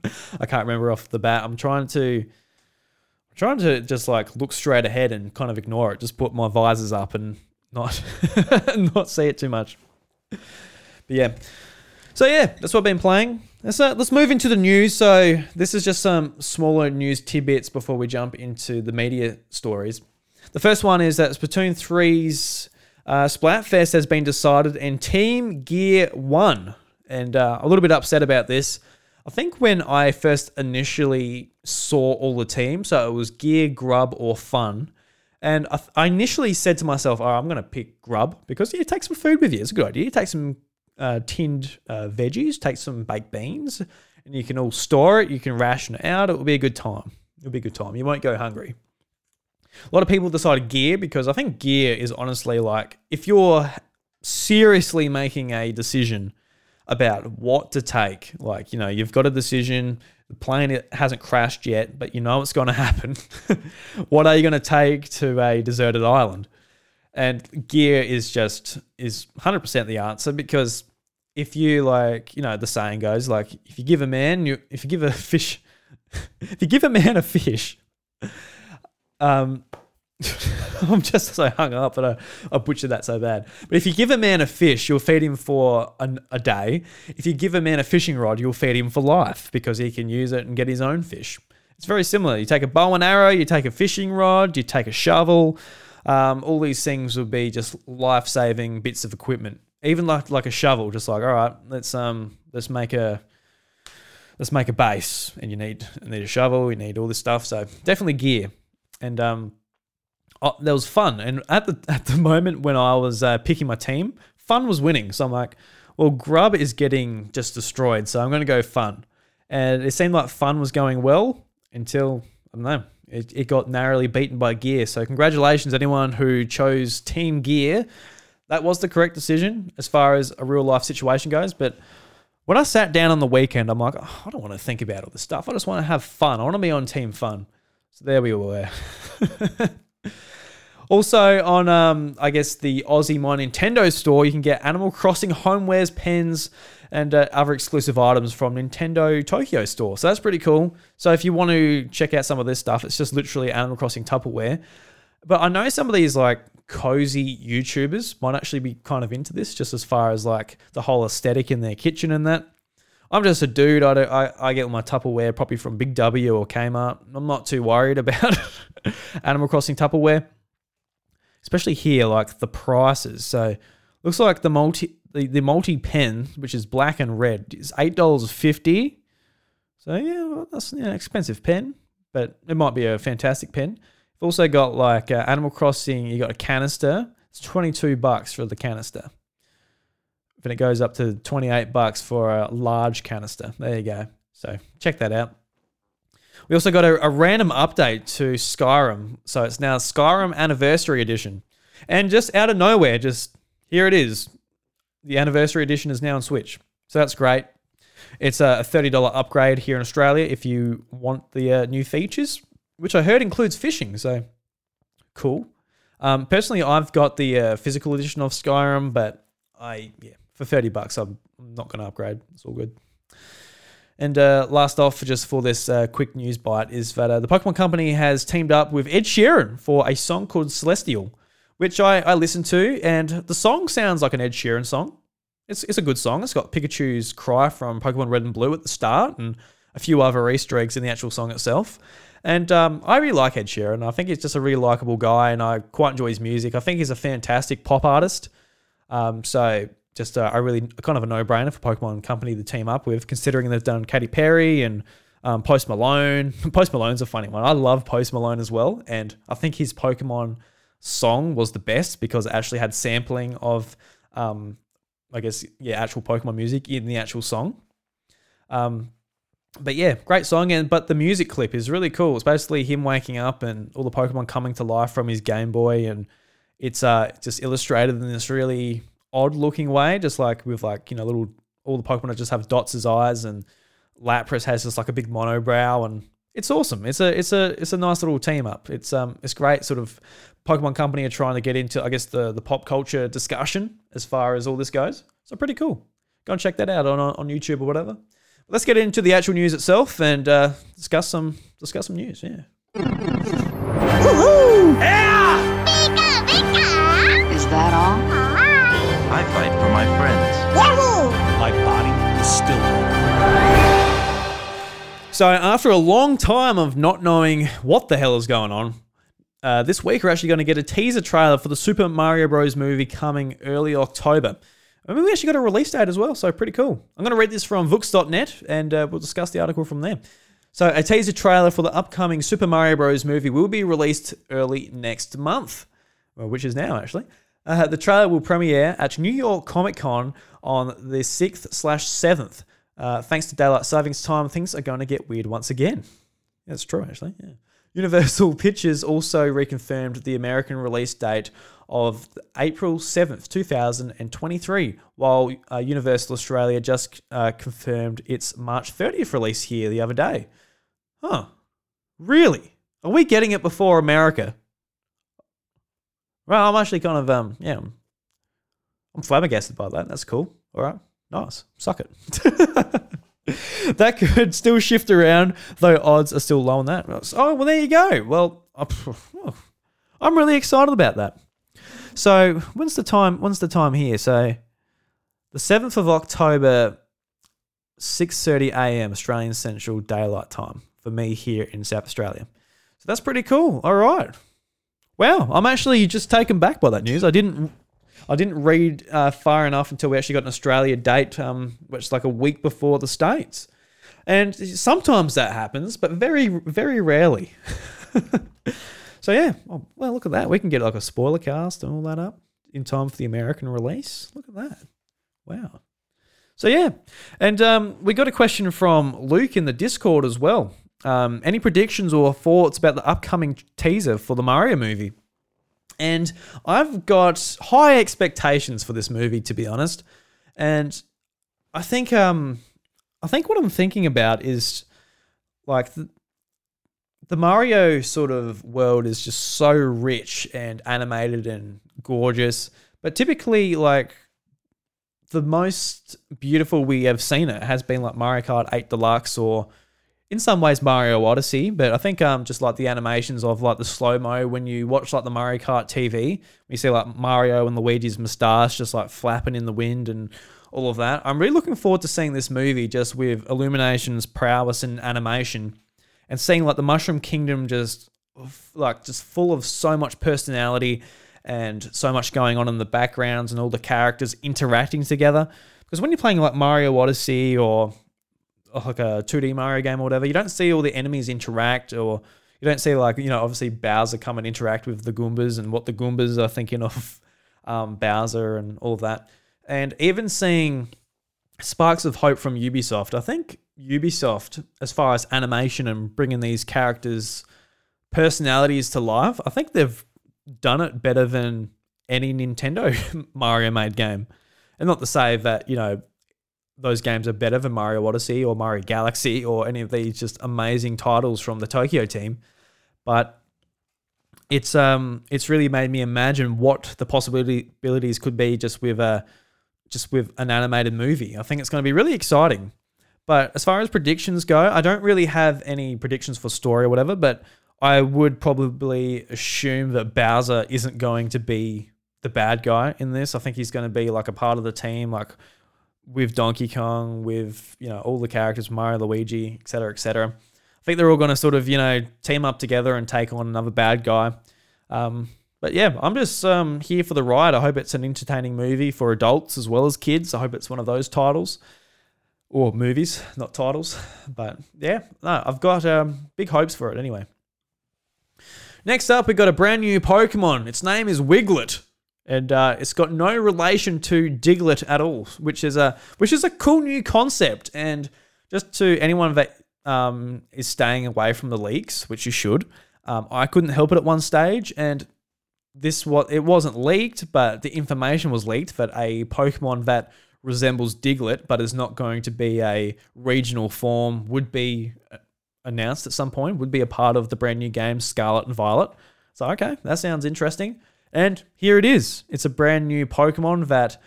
I can't remember off the bat. I'm trying to I'm trying to just like look straight ahead and kind of ignore it. Just put my visors up and not not see it too much. But yeah. So yeah, that's what I've been playing. Let's uh, let's move into the news. So this is just some smaller news tidbits before we jump into the media stories. The first one is that Splatoon 3's uh, Splatfest has been decided, and Team Gear won. And uh, a little bit upset about this. I think when I first initially saw all the teams, so it was Gear, Grub, or Fun. And I, I initially said to myself, oh, I'm going to pick Grub because yeah, take some food with you. It's a good idea. You take some uh, tinned uh, veggies, take some baked beans, and you can all store it. You can ration it out. It will be a good time. It'll be a good time. You won't go hungry. A lot of people decided gear because I think gear is honestly like if you're seriously making a decision about what to take, like, you know, you've got a decision, the plane hasn't crashed yet, but you know it's going to happen. what are you going to take to a deserted island? And gear is just is 100% the answer because if you like, you know, the saying goes like if you give a man you if you give a fish if you give a man a fish um I'm just so hung up but I, I butchered that so bad. But if you give a man a fish, you'll feed him for an, a day. If you give a man a fishing rod, you'll feed him for life because he can use it and get his own fish. It's very similar. You take a bow and arrow, you take a fishing rod, you take a shovel. Um, all these things would be just life saving bits of equipment. Even like like a shovel, just like all right, let's um let's make a let's make a base, and you need you need a shovel, you need all this stuff. So definitely gear, and um oh, that was fun. And at the at the moment when I was uh, picking my team, fun was winning. So I'm like, well, Grub is getting just destroyed, so I'm going to go fun. And it seemed like fun was going well until I don't know. It, it got narrowly beaten by Gear. So congratulations anyone who chose Team Gear. That was the correct decision as far as a real life situation goes. But when I sat down on the weekend, I'm like, oh, I don't want to think about all this stuff. I just want to have fun. I want to be on Team Fun. So there we were. Also on, um, I guess the Aussie My Nintendo store, you can get Animal Crossing homewares, pens, and uh, other exclusive items from Nintendo Tokyo store. So that's pretty cool. So if you want to check out some of this stuff, it's just literally Animal Crossing Tupperware. But I know some of these like cozy YouTubers might actually be kind of into this, just as far as like the whole aesthetic in their kitchen and that. I'm just a dude. I, I, I get my Tupperware probably from Big W or Kmart. I'm not too worried about Animal Crossing Tupperware especially here, like the prices. So looks like the multi the, the multi pen, which is black and red, is eight dollars fifty. So yeah, well, that's an expensive pen, but it might be a fantastic pen. You've also got like uh, Animal Crossing. You got a canister. It's twenty two bucks for the canister. Then it goes up to twenty eight bucks for a large canister. There you go. So check that out. We also got a, a, random update to Skyrim. So it's now Skyrim Anniversary Edition. And just out of nowhere, just here it is. The Anniversary Edition is now on Switch. So that's great. It's a $30 upgrade here in Australia if you want the uh, new features, which I heard includes fishing. So cool. Um, personally, I've got the uh, physical edition of Skyrim, but I, yeah, for 30 bucks, I'm not going to upgrade. It's all good. And uh, last off, just for this uh, quick news bite, is that uh, the Pokemon Company has teamed up with Ed Sheeran for a song called Celestial, which I, I listened to, and the song sounds like an Ed Sheeran song. It's, it's a good song. It's got Pikachu's cry from Pokemon Red and Blue at the start, and a few other Easter eggs in the actual song itself. And um, I really like Ed Sheeran. I think he's just a really likable guy, and I quite enjoy his music. I think he's a fantastic pop artist. Um, so just uh, a really kind of a no-brainer for Pokemon Company to team up with, considering they've done Katy Perry and um, Post Malone. Post Malone's a funny one. I love Post Malone as well, and I think his Pokemon song was the best because it actually had sampling of, um, I guess, yeah, actual Pokemon music in the actual song. Um, but yeah, great song, and but the music clip is really cool. It's basically him waking up and all the Pokemon coming to life from his Game Boy, and it's uh just illustrated in this really odd looking way, just like with like you know little all the Pokemon just have dots as eyes, and Lapras has just like a big monobrow, and it's awesome. It's a it's a it's a nice little team up. It's um it's great. Sort of Pokemon Company are trying to get into I guess the the pop culture discussion as far as all this goes. So pretty cool. Go and check that out on on YouTube or whatever. Let's get into the actual news itself and uh, discuss some discuss some news. Yeah. Woohoo! Yeah! Pika, pika. Is that all? I fight for my friends. Yahoo! still. So, after a long time of not knowing what the hell is going on, uh, this week we're actually going to get a teaser trailer for the Super Mario Bros. movie coming early October. I mean, we actually got a release date as well, so pretty cool. I'm going to read this from Vooks.net and uh, we'll discuss the article from there. So, a teaser trailer for the upcoming Super Mario Bros. movie will be released early next month, well, which is now actually. Uh, the trailer will premiere at New York Comic Con on the 6th slash 7th. Uh, thanks to daylight savings time, things are going to get weird once again. That's true, actually. Yeah. Universal Pictures also reconfirmed the American release date of April 7th, 2023, while uh, Universal Australia just uh, confirmed its March 30th release here the other day. Huh. Really? Are we getting it before America? Well, I'm actually kind of, um, yeah, I'm, flabbergasted by that. That's cool. All right. Nice. Suck it. that could still shift around, though odds are still low on that. Oh, well, there you go. Well, I'm really excited about that. So, when's the time? When's the time here? So, the 7th of October, 6:30 a.m. Australian Central Daylight Time for me here in South Australia. So that's pretty cool. All right. Wow, I'm actually just taken back by that news. I didn't I didn't read uh, far enough until we actually got an Australia date, um, which is like a week before the States. And sometimes that happens, but very, very rarely. so yeah, oh, well, look at that. We can get like a spoiler cast and all that up in time for the American release. Look at that. Wow. So yeah, and um, we got a question from Luke in the Discord as well. Um, any predictions or thoughts about the upcoming teaser for the Mario movie? And I've got high expectations for this movie, to be honest. And I think um, I think what I'm thinking about is like the, the Mario sort of world is just so rich and animated and gorgeous. But typically, like the most beautiful we have seen it has been like Mario Kart 8 Deluxe or in some ways Mario Odyssey, but I think um just like the animations of like the slow mo when you watch like the Mario Kart TV, you see like Mario and Luigi's moustache just like flapping in the wind and all of that. I'm really looking forward to seeing this movie just with Illumination's prowess and animation, and seeing like the Mushroom Kingdom just like just full of so much personality and so much going on in the backgrounds and all the characters interacting together. Because when you're playing like Mario Odyssey or like a 2D Mario game or whatever, you don't see all the enemies interact or you don't see like, you know, obviously Bowser come and interact with the Goombas and what the Goombas are thinking of um, Bowser and all of that. And even seeing sparks of hope from Ubisoft, I think Ubisoft, as far as animation and bringing these characters' personalities to life, I think they've done it better than any Nintendo Mario made game. And not to say that, you know, those games are better than Mario Odyssey or Mario Galaxy or any of these just amazing titles from the Tokyo team. But it's um it's really made me imagine what the possibilities could be just with a just with an animated movie. I think it's going to be really exciting. But as far as predictions go, I don't really have any predictions for story or whatever, but I would probably assume that Bowser isn't going to be the bad guy in this. I think he's going to be like a part of the team, like with Donkey Kong, with you know all the characters, Mario, Luigi, etc., etc. I think they're all going to sort of you know team up together and take on another bad guy. Um, but yeah, I'm just um, here for the ride. I hope it's an entertaining movie for adults as well as kids. I hope it's one of those titles or movies, not titles. But yeah, no, I've got um, big hopes for it anyway. Next up, we've got a brand new Pokemon. Its name is Wiglett and uh, it's got no relation to Diglett at all, which is a which is a cool new concept. And just to anyone that um, is staying away from the leaks, which you should, um, I couldn't help it at one stage, and this what it wasn't leaked, but the information was leaked that a Pokemon that resembles Diglett but is not going to be a regional form would be uh, announced at some point, would be a part of the brand new game Scarlet and Violet. So okay, that sounds interesting. And here it is. It's a brand new Pokemon that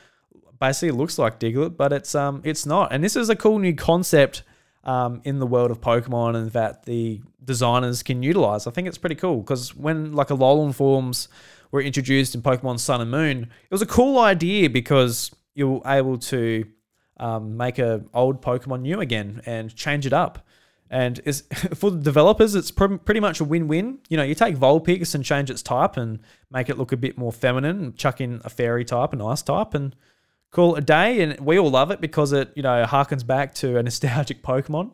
basically looks like Diglett, but it's um it's not. And this is a cool new concept um, in the world of Pokemon and that the designers can utilize. I think it's pretty cool because when like Alolan forms were introduced in Pokemon Sun and Moon, it was a cool idea because you were able to um, make a old Pokemon new again and change it up. And it's, for the developers, it's pr- pretty much a win-win. You know, you take Vulpix and change its type and make it look a bit more feminine, and chuck in a fairy type, an ice type, and call it a day. And we all love it because it, you know, harkens back to a nostalgic Pokemon.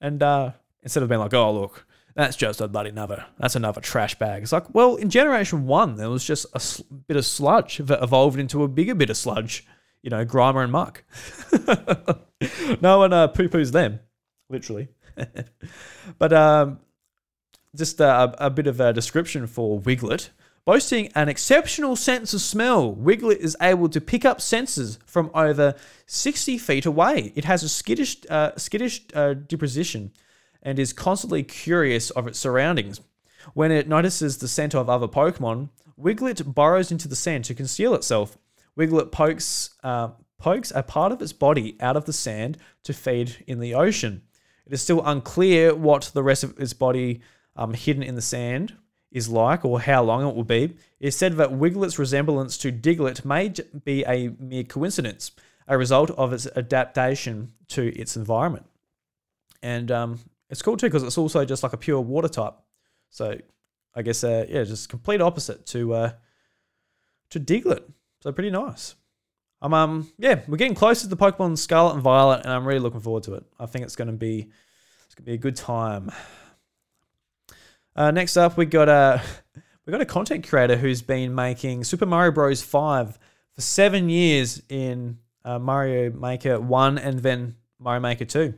And uh, instead of being like, oh look, that's just a bloody another, that's another trash bag. It's like, well, in Generation One, there was just a sl- bit of sludge that evolved into a bigger bit of sludge. You know, Grimer and Muk. no one uh, poo-poos them, literally. But um, just a, a bit of a description for Wiglett. Boasting an exceptional sense of smell, Wiglett is able to pick up senses from over 60 feet away. It has a skittish, uh, skittish uh, disposition and is constantly curious of its surroundings. When it notices the scent of other Pokemon, Wiglett burrows into the sand to conceal itself. Wiglett pokes, uh, pokes a part of its body out of the sand to feed in the ocean. It is still unclear what the rest of its body um, hidden in the sand is like or how long it will be. It is said that Wiglett's resemblance to Diglett may be a mere coincidence, a result of its adaptation to its environment. And um, it's cool too because it's also just like a pure water type. So I guess uh, yeah, just complete opposite to uh, to Diglett. So pretty nice. Um, um, yeah, we're getting closer to the Pokemon Scarlet and Violet, and I'm really looking forward to it. I think it's going to be it's to be a good time. Uh, next up, we got a we got a content creator who's been making Super Mario Bros. Five for seven years in uh, Mario Maker One and then Mario Maker Two.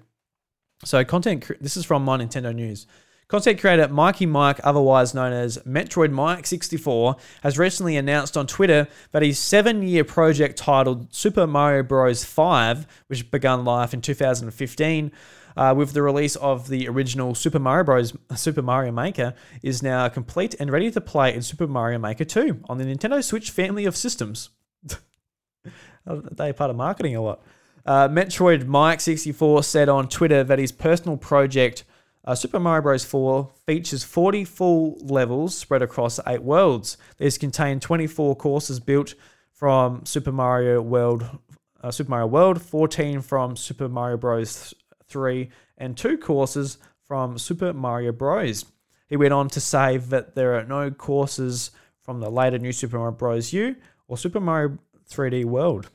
So content. This is from My Nintendo News. Content creator Mikey Mike, otherwise known as Metroid Mike 64, has recently announced on Twitter that his seven-year project titled Super Mario Bros. 5, which began life in 2015, uh, with the release of the original Super Mario Bros. Super Mario Maker, is now complete and ready to play in Super Mario Maker 2 on the Nintendo Switch family of systems. they part of marketing a lot. Uh, Metroid Mike 64 said on Twitter that his personal project uh, Super Mario Bros. 4 features 40 full levels spread across eight worlds. These contain 24 courses built from Super Mario World, uh, Super Mario World, 14 from Super Mario Bros. 3, and two courses from Super Mario Bros. He went on to say that there are no courses from the later New Super Mario Bros. U or Super Mario 3D World.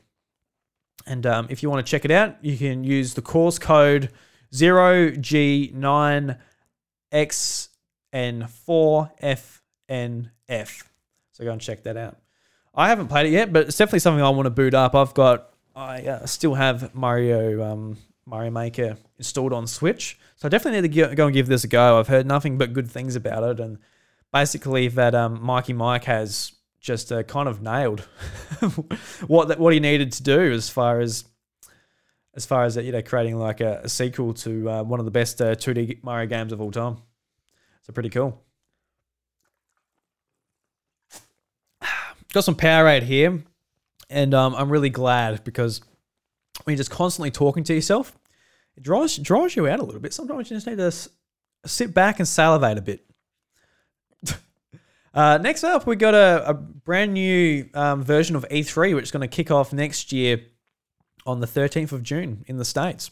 And um, if you want to check it out, you can use the course code 0G9XN4FNF. So go and check that out. I haven't played it yet, but it's definitely something I want to boot up. I've got, I uh, still have Mario um, Mario Maker installed on Switch, so I definitely need to go and give this a go. I've heard nothing but good things about it, and basically that um, Mikey Mike has just uh, kind of nailed what that, what he needed to do as far as as far as you know creating like a, a sequel to uh, one of the best uh, 2D Mario games of all time. So pretty cool. Got some Powerade here, and um, I'm really glad because when you're just constantly talking to yourself, it draws draws you out a little bit. Sometimes you just need to s- sit back and salivate a bit. uh, next up, we got a, a brand new um, version of E3, which is going to kick off next year on the 13th of June in the States.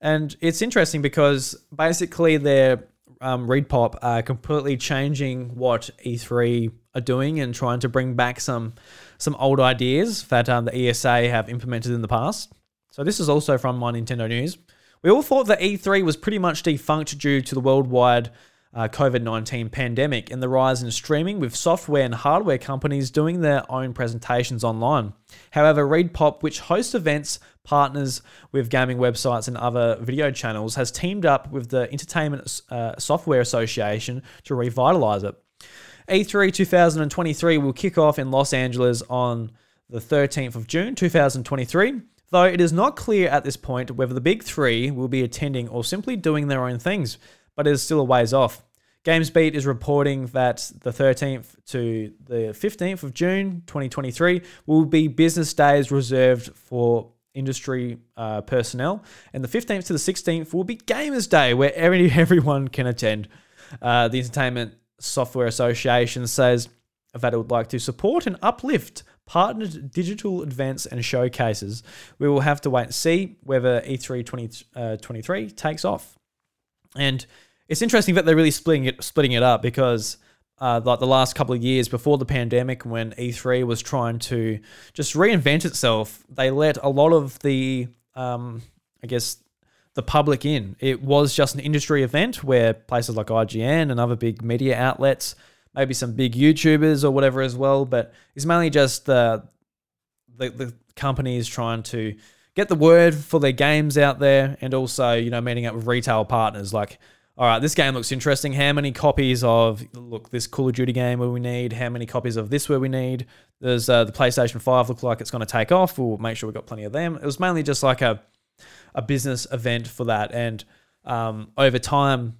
And it's interesting because basically their um, ReedPop are completely changing what E3 are doing and trying to bring back some some old ideas that um, the ESA have implemented in the past. So this is also from my Nintendo News. We all thought that E3 was pretty much defunct due to the worldwide uh, COVID 19 pandemic and the rise in streaming, with software and hardware companies doing their own presentations online. However, ReedPop, which hosts events, partners with gaming websites and other video channels, has teamed up with the Entertainment uh, Software Association to revitalize it. E3 2023 will kick off in Los Angeles on the 13th of June 2023 though it is not clear at this point whether the big three will be attending or simply doing their own things but it is still a ways off. GamesBeat is reporting that the 13th to the 15th of June 2023 will be business days reserved for industry uh, personnel, and the 15th to the 16th will be Gamers Day, where every, everyone can attend. Uh, the Entertainment Software Association says that it would like to support and uplift partnered digital events and showcases. We will have to wait and see whether E3 2023 uh, takes off. And it's interesting that they're really splitting it splitting it up because uh, like the last couple of years before the pandemic, when E3 was trying to just reinvent itself, they let a lot of the, um, I guess, the public in. It was just an industry event where places like IGN and other big media outlets, maybe some big YouTubers or whatever as well, but it's mainly just the the, the companies trying to get the word for their games out there and also you know meeting up with retail partners like all right, this game looks interesting. How many copies of look this Call of Duty game will we need? How many copies of this will we need? There's uh, the PlayStation Five look like it's going to take off. We'll make sure we've got plenty of them. It was mainly just like a a business event for that, and um, over time,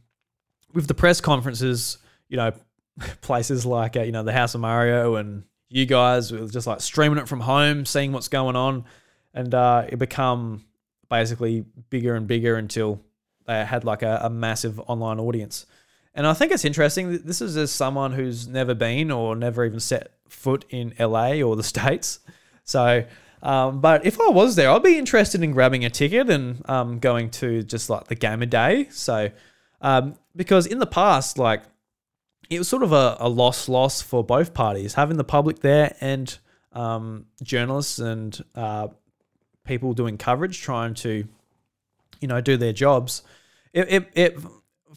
with the press conferences, you know, places like uh, you know the House of Mario and you guys were just like streaming it from home, seeing what's going on, and uh, it become basically bigger and bigger until they had like a, a massive online audience. And I think it's interesting. This is as someone who's never been or never even set foot in LA or the States. So, um, but if I was there, I'd be interested in grabbing a ticket and um, going to just like the Gamer Day. So, um, because in the past, like it was sort of a, a loss loss for both parties, having the public there and um, journalists and uh, people doing coverage trying to you know, do their jobs, it, it, it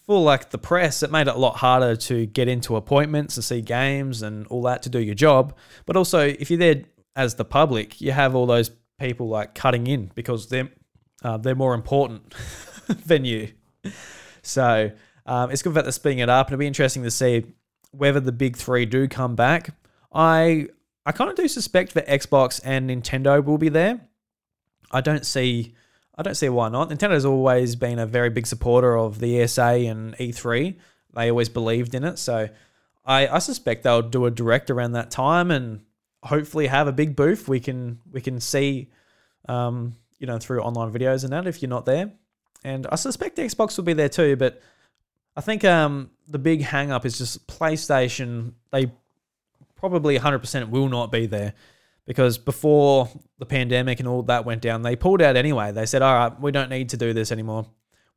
for like the press, it made it a lot harder to get into appointments and see games and all that to do your job. But also, if you're there as the public, you have all those people like cutting in because they're uh, they're more important than you. So um, it's good that they're splitting it up, and it'll be interesting to see whether the big three do come back. I I kind of do suspect that Xbox and Nintendo will be there. I don't see I don't see why not. Nintendo's always been a very big supporter of the ESA and E3. They always believed in it. So I, I suspect they'll do a direct around that time and hopefully have a big booth we can we can see um, you know through online videos and that if you're not there. And I suspect Xbox will be there too, but I think um, the big hang up is just PlayStation. They probably 100% will not be there because before the pandemic and all that went down, they pulled out anyway. They said, all right, we don't need to do this anymore.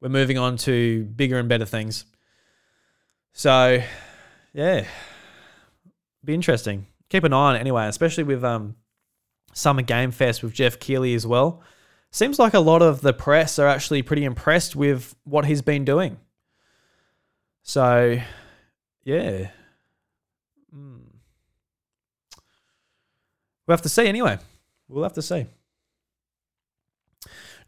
We're moving on to bigger and better things. So, yeah, be interesting. Keep an eye on it anyway, especially with um, Summer Game Fest with Geoff Keighley as well. Seems like a lot of the press are actually pretty impressed with what he's been doing. So, yeah. We'll have to see anyway. We'll have to see.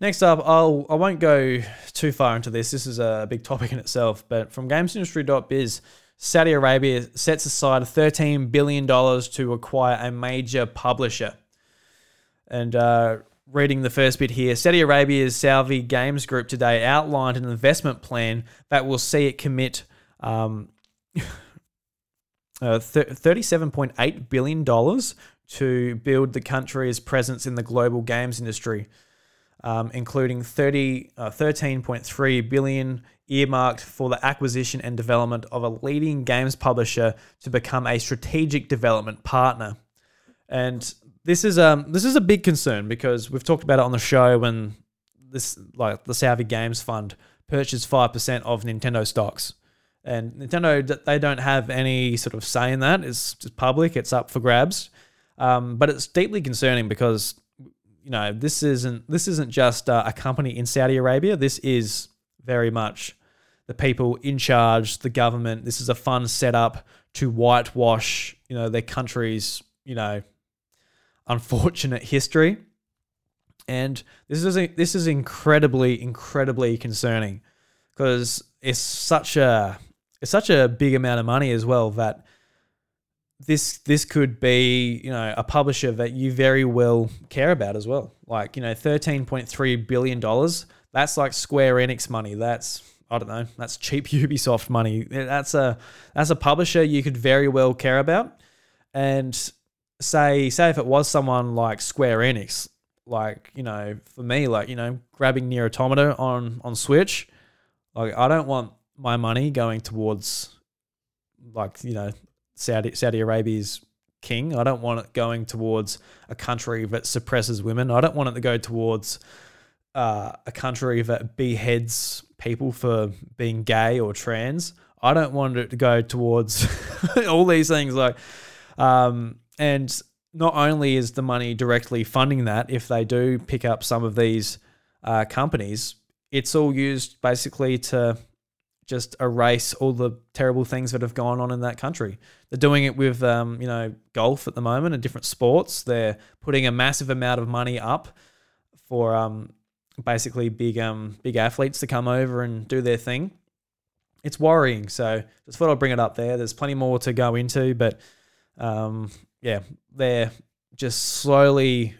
Next up, I'll I won't go too far into this. This is a big topic in itself, but from GamesIndustry.biz, Saudi Arabia sets aside $13 billion to acquire a major publisher. And uh, reading the first bit here, Saudi Arabia's Savvy Games Group today outlined an investment plan that will see it commit um, uh, $37.8 billion to build the country's presence in the global games industry, um, including 30, uh, 13.3 billion earmarked for the acquisition and development of a leading games publisher to become a strategic development partner. And this is um this is a big concern because we've talked about it on the show when this like the Saudi Games Fund purchased five percent of Nintendo stocks. And Nintendo, they don't have any sort of say in that. It's just public. It's up for grabs. Um, but it's deeply concerning because you know this isn't this isn't just uh, a company in Saudi Arabia. This is very much the people in charge, the government. This is a fund set up to whitewash you know their country's you know unfortunate history, and this is this is incredibly incredibly concerning because it's such a it's such a big amount of money as well that this this could be you know a publisher that you very well care about as well. Like you know, thirteen point three billion dollars. That's like Square Enix money. That's I don't know. That's cheap Ubisoft money. That's a that's a publisher you could very well care about. And say say if it was someone like Square Enix, like you know, for me, like you know, grabbing Nier Automata on on Switch, like I don't want my money going towards like you know Saudi Saudi Arabia's king. I don't want it going towards a country that suppresses women. I don't want it to go towards uh, a country that beheads people for being gay or trans. I don't want it to go towards all these things. Like, um, and not only is the money directly funding that, if they do pick up some of these uh, companies, it's all used basically to just erase all the terrible things that have gone on in that country. They're doing it with, um, you know, golf at the moment and different sports. They're putting a massive amount of money up for um, basically big um, big athletes to come over and do their thing. It's worrying. So just thought I'd bring it up there. There's plenty more to go into, but um, yeah, they're just slowly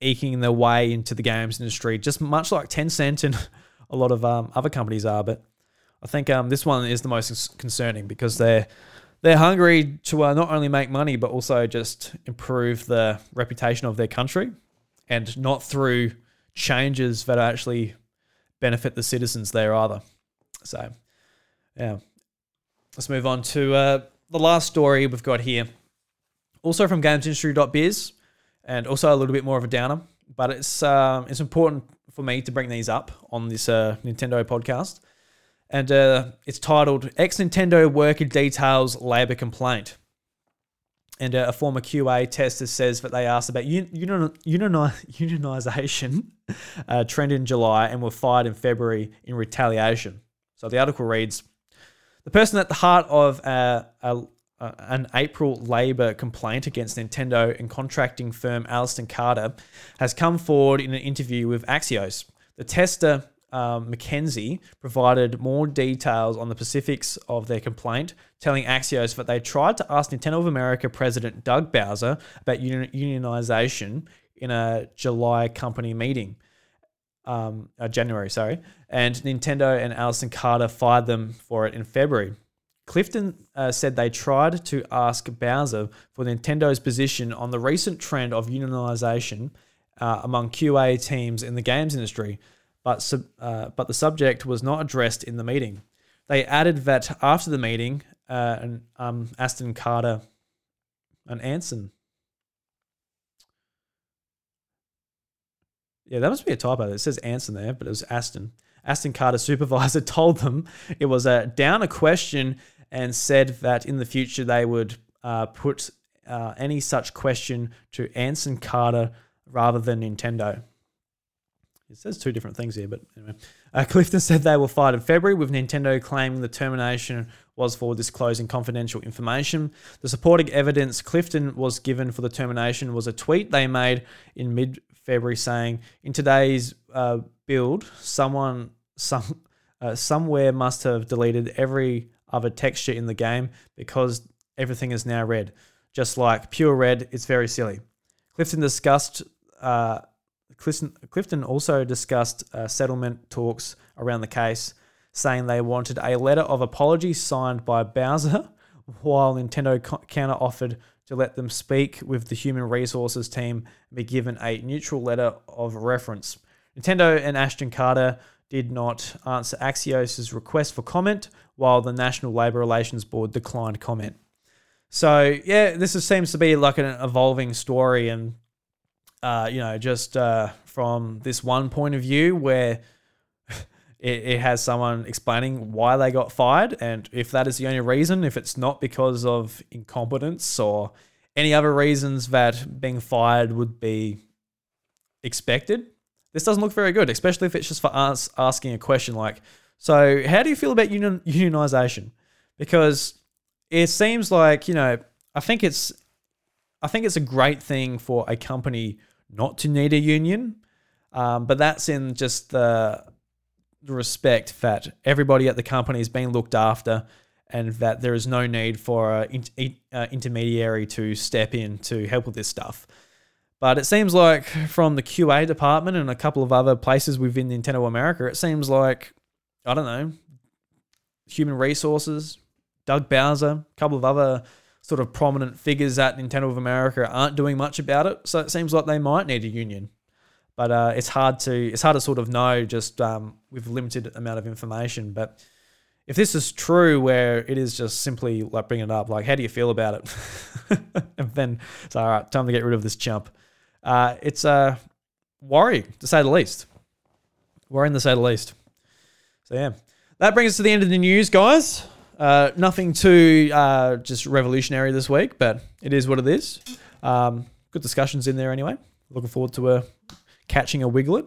eking their way into the games industry, just much like Tencent and a lot of um, other companies are. But I think um, this one is the most concerning because they're they're hungry to uh, not only make money but also just improve the reputation of their country, and not through changes that actually benefit the citizens there either. So, yeah, let's move on to uh, the last story we've got here. Also from GamesIndustry.biz, and also a little bit more of a downer, but it's um, it's important for me to bring these up on this uh, Nintendo podcast. And uh, it's titled Ex Nintendo Worker Details Labor Complaint. And uh, a former QA tester says that they asked about un- un- unionization uh, trend in July and were fired in February in retaliation. So the article reads The person at the heart of uh, a, uh, an April Labour complaint against Nintendo and contracting firm Aston Carter has come forward in an interview with Axios. The tester, um, McKenzie, provided more details on the specifics of their complaint, telling Axios that they tried to ask Nintendo of America President Doug Bowser about unionization in a July company meeting. Um, uh, January, sorry, and Nintendo and Aston Carter fired them for it in February. Clifton uh, said they tried to ask Bowser for Nintendo's position on the recent trend of unionization uh, among QA teams in the games industry, but, sub, uh, but the subject was not addressed in the meeting. They added that after the meeting, uh, um, Aston Carter and Anson. Yeah, that must be a typo. It says Anson there, but it was Aston. Aston Carter supervisor told them it was a down a question and said that in the future they would uh, put uh, any such question to Anson Carter rather than Nintendo. It says two different things here, but anyway. Uh, Clifton said they were fired in February, with Nintendo claiming the termination was for disclosing confidential information. The supporting evidence Clifton was given for the termination was a tweet they made in mid February saying, In today's uh, build, someone some uh, somewhere must have deleted every other texture in the game because everything is now red. Just like pure red, it's very silly. Clifton discussed. Uh, Clifton, also discussed uh, settlement talks around the case, saying they wanted a letter of apology signed by Bowser, while Nintendo counter offered to let them speak with the human resources team and be given a neutral letter of reference. Nintendo and Aston Carter did not answer Axios' request for comment, while the National Labour Relations Board declined comment. So yeah, this seems to be like an evolving story, and uh, you know, just uh, from this one point of view where it, it has someone explaining why they got fired, and if that is the only reason, if it's not because of incompetence or any other reasons that being fired would be expected, this doesn't look very good, especially if it's just for us asking a question like, so how do you feel about union, unionization? Because it seems like, you know, I think it's I think it's a great thing for a company not to need a union. Um, but that's in just the, respect that everybody at the company is being looked after and that there is no need for an uh, intermediary to step in to help with this stuff. But it seems like from the QA department and a couple of other places within Nintendo America, it seems like, I don't know, human resources, Doug Bowser, a couple of other sort of prominent figures at Nintendo of America aren't doing much about it. So it seems like they might need a union. But uh, it's hard to it's hard to sort of know just um, with limited amount of information. But if this is true, where it is just simply like bringing it up, like how do you feel about it? and then it's all right, time to get rid of this chump. Uh, it's uh, worrying to say the least. Worrying to say the least. So yeah, that brings us to the end of the news, guys. Uh, nothing too uh, just revolutionary this week, but it is what it is. Um, good discussions in there anyway. Looking forward to uh, catching a wiglett.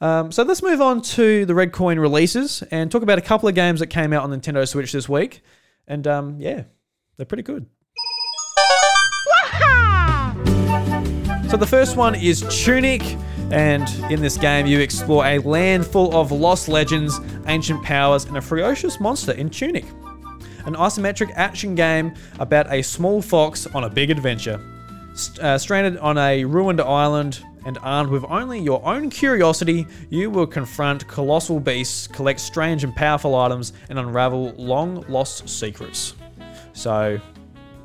Um, so let's move on to the Red Coin releases and talk about a couple of games that came out on Nintendo Switch this week. And um, yeah, they're pretty good. So the first one is Tunic, and in this game you explore a land full of lost legends, ancient powers, and a ferocious monster in Tunic. An isometric action game about a small fox on a big adventure. St- uh, stranded on a ruined island and armed with only your own curiosity, you will confront colossal beasts, collect strange and powerful items, and unravel long lost secrets. So,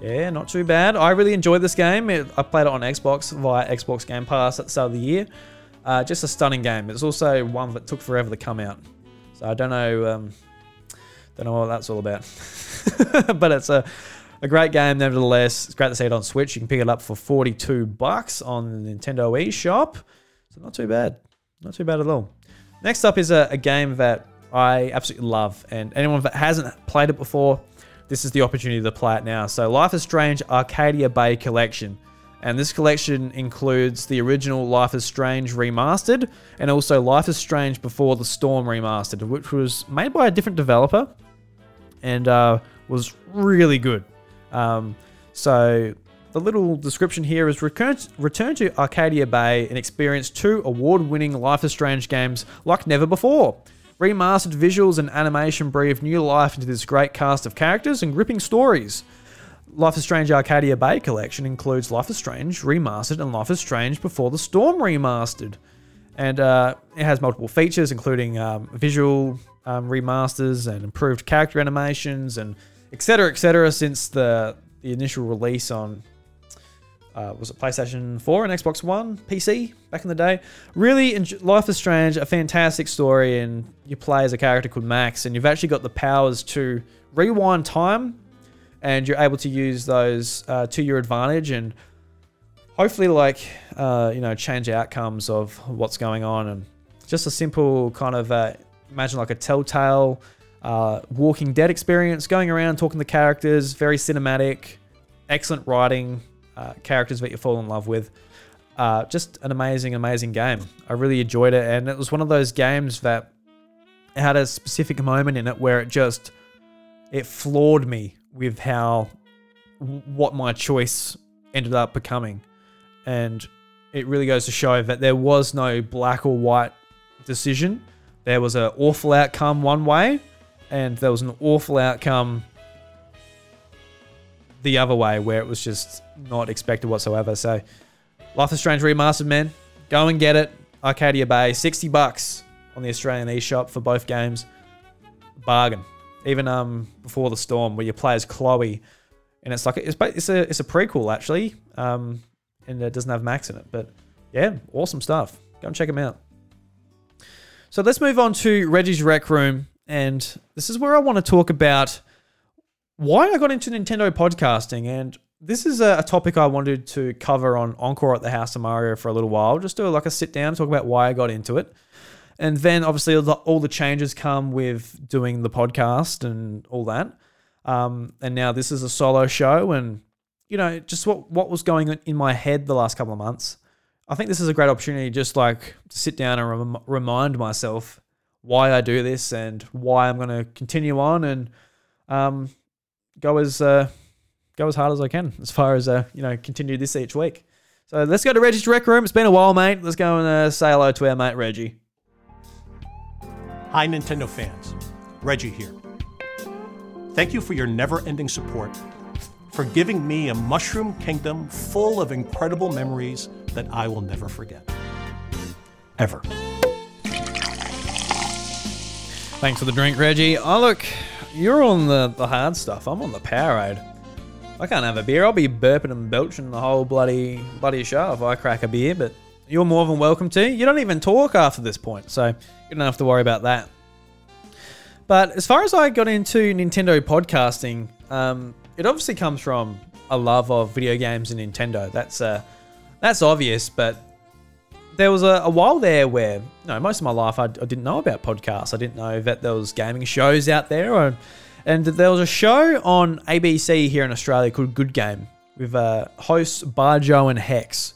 yeah, not too bad. I really enjoyed this game. It, I played it on Xbox via Xbox Game Pass at the start of the year. Uh, just a stunning game. It's also one that took forever to come out. So I don't know, um, don't know what that's all about. but it's a, a great game nevertheless. It's great to see it on Switch. You can pick it up for 42 bucks on the Nintendo eShop. So not too bad. Not too bad at all. Next up is a, a game that I absolutely love. And anyone that hasn't played it before, this is the opportunity to play it now. So, Life is Strange Arcadia Bay Collection. And this collection includes the original Life is Strange remastered and also Life is Strange Before the Storm remastered, which was made by a different developer and uh, was really good. Um, so, the little description here is return, to Arcadia Bay and experience two award winning Life is Strange games like never before. Remastered visuals and animation breathe new life into this great cast of characters and gripping stories. Life is Strange Arcadia Bay collection includes Life is Strange Remastered and Life is Strange Before the Storm Remastered. And uh, it has multiple features, including um, visual um, remasters and improved character animations and etc. etc. since the, the initial release on uh, was it PlayStation 4 and Xbox One, PC back in the day. Really, enjoy- Life is Strange, a fantastic story, and you play as a character called Max, and you've actually got the powers to rewind time, and you're able to use those uh, to your advantage, and hopefully, like uh, you know, change outcomes of what's going on, and just a simple kind of uh, imagine like a Telltale. Uh, Walking Dead experience, going around talking to characters, very cinematic, excellent writing, uh, characters that you fall in love with. Uh, just an amazing, amazing game. I really enjoyed it, and it was one of those games that had a specific moment in it where it just it floored me with how what my choice ended up becoming, and it really goes to show that there was no black or white decision. There was an awful outcome one way, and there was an awful outcome the other way where it was just not expected whatsoever. So, Life is Strange Remastered, man. Go and get it. Arcadia Bay, 60 bucks on the Australian eShop for both games. Bargain. Even um before the storm, where you play as Chloe, and it's like it's it's a it's a prequel actually, um, and it doesn't have Max in it, but yeah, awesome stuff. Go and check them out. So let's move on to Reggie's Rec Room, and this is where I want to talk about why I got into Nintendo podcasting, and this is a, topic I wanted to cover on Encore at the House of Mario for a little while. Just do like a sit down, talk about why I got into it, and then obviously all the, all the changes come with doing the podcast and all that. Um, and now this is a solo show, and you know just what what was going on in my head the last couple of months. I think this is a great opportunity, just like to sit down and rem- remind myself why I do this and why I'm going to continue on and um, go as uh, go as hard as I can as far as uh, you know continue this each week. So let's go to Reggie's Rec Room. It's been a while, mate. Let's go and uh, say hello to our mate Reggie. Hi, Nintendo fans. Reggie here. Thank you for your never-ending support, for giving me a mushroom kingdom full of incredible memories that I will never forget. Ever. Thanks for the drink, Reggie. Oh, look, you're on the, the hard stuff. I'm on the Powerade. I can't have a beer. I'll be burping and belching the whole bloody bloody show if I crack a beer. But you're more than welcome to. You don't even talk after this point, so you don't have to worry about that. But as far as I got into Nintendo podcasting, um, it obviously comes from a love of video games and Nintendo. That's uh, that's obvious, but there was a, a while there where you know, most of my life I, I, didn't know about podcasts. I didn't know that there was gaming shows out there, or, and there was a show on ABC here in Australia called Good Game with uh, hosts Bajo and Hex.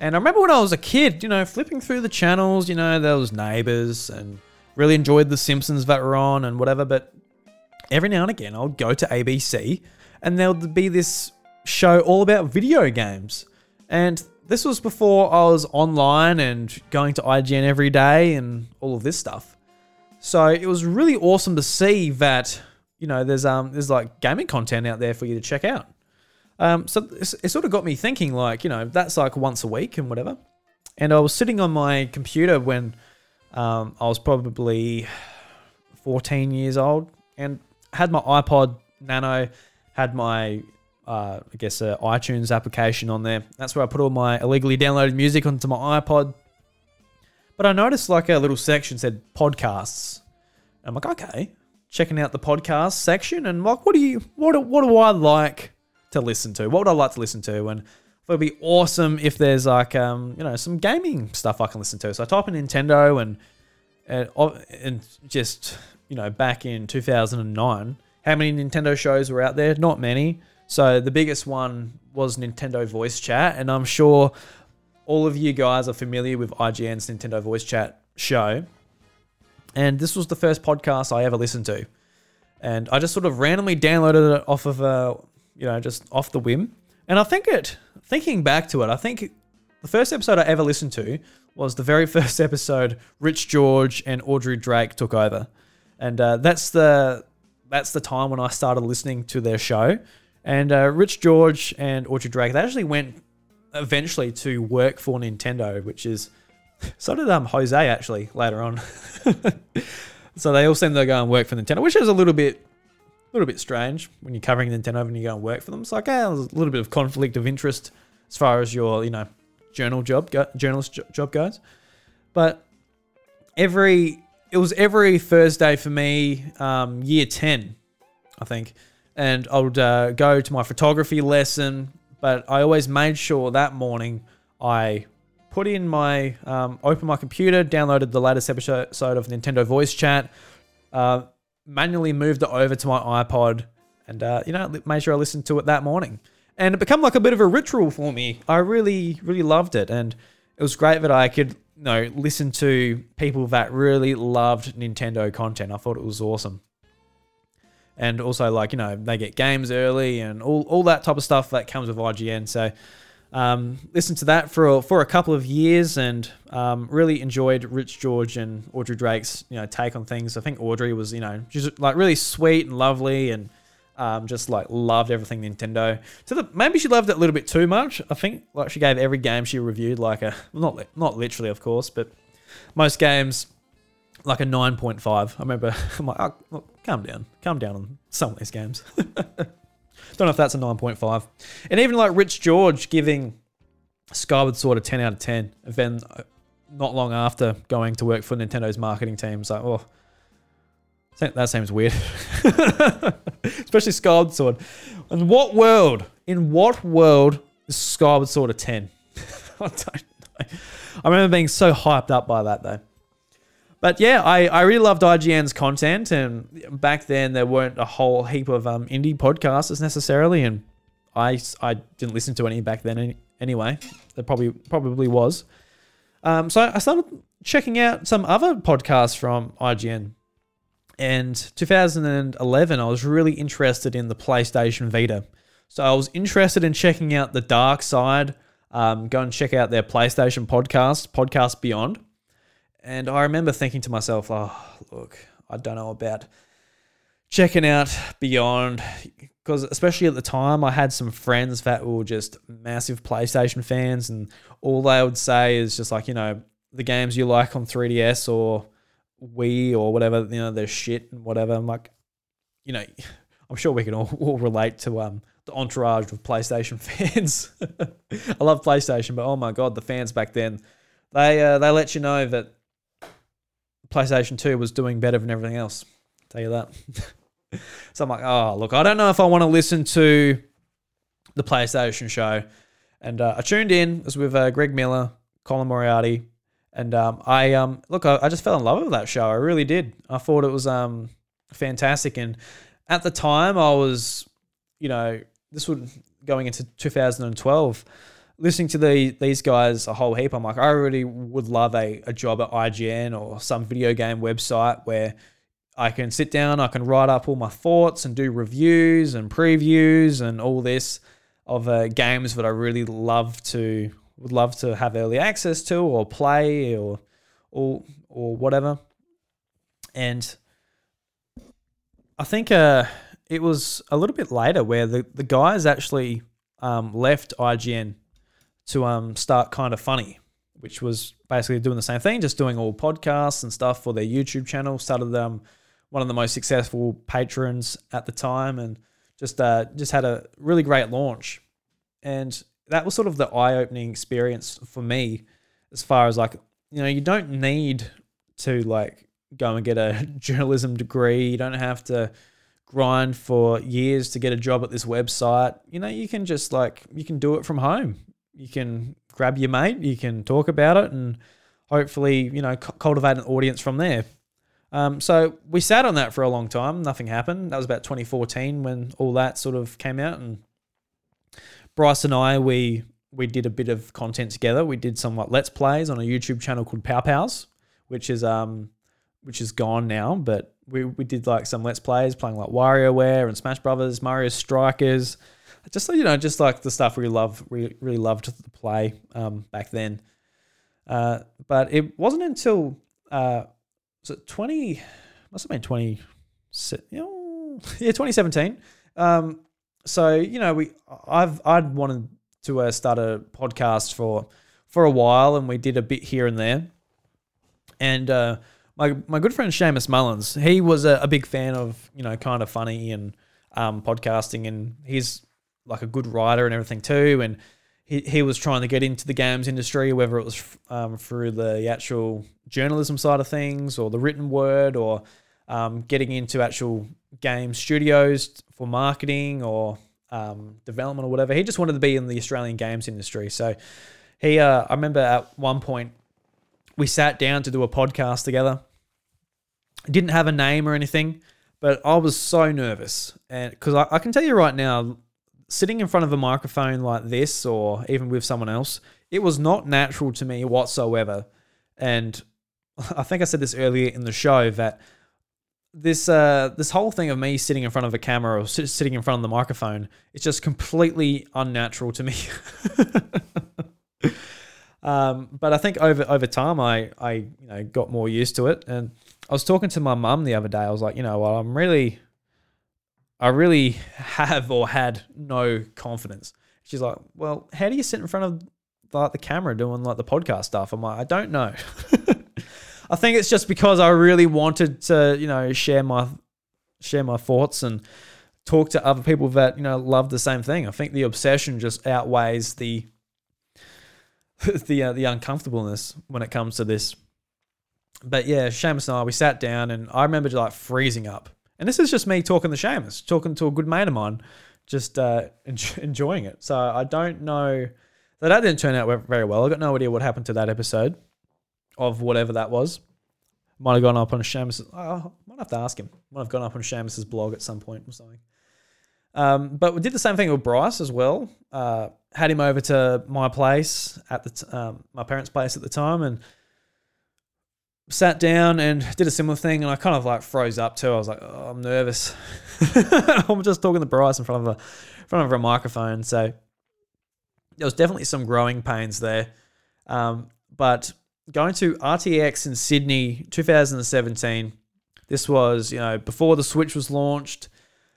And I remember when I was a kid, you know, flipping through the channels, you know, there was Neighbours and really enjoyed The Simpsons that were on and whatever. But every now and again, I'll go to ABC and there'll be this show all about video games. And this was before I was online and going to IGN every day and all of this stuff. So it was really awesome to see that, you know, there's um there's like gaming content out there for you to check out. Um, so it sort of got me thinking, like, you know, that's like once a week and whatever. And I was sitting on my computer when um, I was probably 14 years old and had my iPod Nano, had my, uh, I guess, uh, iTunes application on there. That's where I put all my illegally downloaded music onto my iPod. But I noticed like a little section said podcasts. I'm like, okay, checking out the podcast section and like, what do you, what, what do I like to listen to? What would I like to listen to? And it'd be awesome if there's like um, you know some gaming stuff I can listen to. So I type in Nintendo and and and just you know back in 2009, how many Nintendo shows were out there? Not many. So the biggest one was Nintendo Voice Chat, and I'm sure all of you guys are familiar with IGN's Nintendo Voice Chat show. And this was the first podcast I ever listened to. And I just sort of randomly downloaded it off of a you know, just off the whim. And I think it, thinking back to it, I think the first episode I ever listened to was the very first episode Rich George and Audrey Drake took over, and uh, that's the that's the time when I started listening to their show. And uh, Rich George and Audrey Drake they actually went eventually to work for Nintendo, which is so did um Jose actually later on. so they all seem to go and work for Nintendo, which is a little bit a little bit strange when you're covering Nintendo and you go and work for them. It's like, eh, there's a little bit of conflict of interest as far as your, you know, journal job, go, journalist job goes. But every, it was every Thursday for me, um, year 10, I think. And I would uh, go to my photography lesson, but I always made sure that morning I put in my, um, open my computer, downloaded the latest episode of Nintendo Voice Chat, uh, manually moved it over to my iPod and, uh, you know, made sure I listened to it that morning. And it became like a bit of a ritual for me. I really, really loved it. And it was great that I could, you know, listen to people that really loved Nintendo content. I thought it was awesome. And also, like, you know, they get games early and all, all that type of stuff that comes with IGN. So, um, listened to that for a, for a couple of years and um, really enjoyed Rich George and Audrey Drake's you know take on things. I think Audrey was you know just like really sweet and lovely and um, just like loved everything Nintendo. So the, maybe she loved it a little bit too much. I think like she gave every game she reviewed like a not not literally of course, but most games like a nine point five. I remember I'm like oh, look, calm down, calm down on some of these games. Don't know if that's a 9.5. And even like Rich George giving Skyward Sword a 10 out of 10. And then uh, not long after going to work for Nintendo's marketing team, it's like, oh, that seems weird. Especially Skyward Sword. In what world, in what world is Skyward Sword a 10? I don't know. I remember being so hyped up by that though. But yeah, I, I really loved IGN's content, and back then there weren't a whole heap of um, indie podcasters necessarily, and I, I didn't listen to any back then any, anyway. There probably probably was. Um, so I started checking out some other podcasts from IGN. And 2011, I was really interested in the PlayStation Vita. So I was interested in checking out the dark side. Um, go and check out their PlayStation podcast, Podcast Beyond. And I remember thinking to myself, oh, look, I don't know about checking out Beyond because especially at the time I had some friends that were just massive PlayStation fans and all they would say is just like, you know, the games you like on 3DS or Wii or whatever, you know, they're shit and whatever. I'm like, you know, I'm sure we can all, all relate to um the entourage of PlayStation fans. I love PlayStation, but oh my god, the fans back then, they uh, they let you know that PlayStation 2 was doing better than everything else. tell you that. so I'm like, oh, look, I don't know if I want to listen to the PlayStation show. And uh, I tuned in. It was with uh, Greg Miller, Colin Moriarty, and um, I um, look, I, I, just fell in love with that show. I really did. I thought it was um, fantastic. And at the time, I was, you know, this would going into 2012 listening to the these guys a whole heap, I'm like, I really would love a, a job at IGN or some video game website where I can sit down, I can write up all my thoughts and do reviews and previews and all this of uh, games that I really love to would love to have early access to or play or or or whatever. And I think uh, it was a little bit later where the, the guys actually um, left IGN to um, start kind of funny, which was basically doing the same thing, just doing all podcasts and stuff for their YouTube channel. Started um, one of the most successful patrons at the time, and just uh, just had a really great launch. And that was sort of the eye opening experience for me, as far as like you know, you don't need to like go and get a journalism degree. You don't have to grind for years to get a job at this website. You know, you can just like you can do it from home you can grab your mate, you can talk about it, and hopefully, you know, cultivate an audience from there. Um, so we sat on that for a long time. Nothing happened. That was about 2014 when all that sort of came out. And Bryce and I, we we did a bit of content together. We did some like let's plays on a YouTube channel called Pow Pows, which is um which is gone now. But we we did like some let's plays playing like WarioWare and Smash Brothers, Mario Strikers just you know, just like the stuff we love, we really loved to play um, back then. Uh, but it wasn't until uh, was it twenty? Must have been twenty. Yeah, twenty seventeen. Um, so you know, we I've I'd wanted to uh, start a podcast for for a while, and we did a bit here and there. And uh, my my good friend Seamus Mullins, he was a, a big fan of you know kind of funny and um, podcasting, and he's like a good writer and everything too, and he, he was trying to get into the games industry, whether it was um, through the actual journalism side of things or the written word or um, getting into actual game studios for marketing or um, development or whatever. He just wanted to be in the Australian games industry. So he, uh, I remember at one point we sat down to do a podcast together. Didn't have a name or anything, but I was so nervous, and because I, I can tell you right now, sitting in front of a microphone like this or even with someone else, it was not natural to me whatsoever. And I think I said this earlier in the show that this uh, this whole thing of me sitting in front of a camera or sitting in front of the microphone it's just completely unnatural to me. um, but I think over over time I I you know got more used to it and I was talking to my mum the other day. I was like, you know, well, I'm really I really have or had no confidence. She's like, well, how do you sit in front of like the camera doing like the podcast stuff? I'm like, I don't know. I think it's just because I really wanted to, you know, share my share my thoughts and talk to other people that you know love the same thing. I think the obsession just outweighs the the uh, the uncomfortableness when it comes to this. But yeah, Seamus and I we sat down and I remember like freezing up and this is just me talking the Seamus, talking to a good mate of mine, just uh, enjoying it. So I don't know that that didn't turn out very well. I got no idea what happened to that episode of whatever that was. Might have gone up on Seamus. Oh, might have to ask him. Might have gone up on Seamus's blog at some point or something. Um, but we did the same thing with Bryce as well. Uh, had him over to my place at the t- um, my parents' place at the time, and sat down and did a similar thing, and I kind of like froze up too. I was like, oh, I'm nervous. I'm just talking to Bryce in front of a in front of a microphone, so there was definitely some growing pains there. Um, but going to RTX in Sydney, 2017. This was you know before the Switch was launched.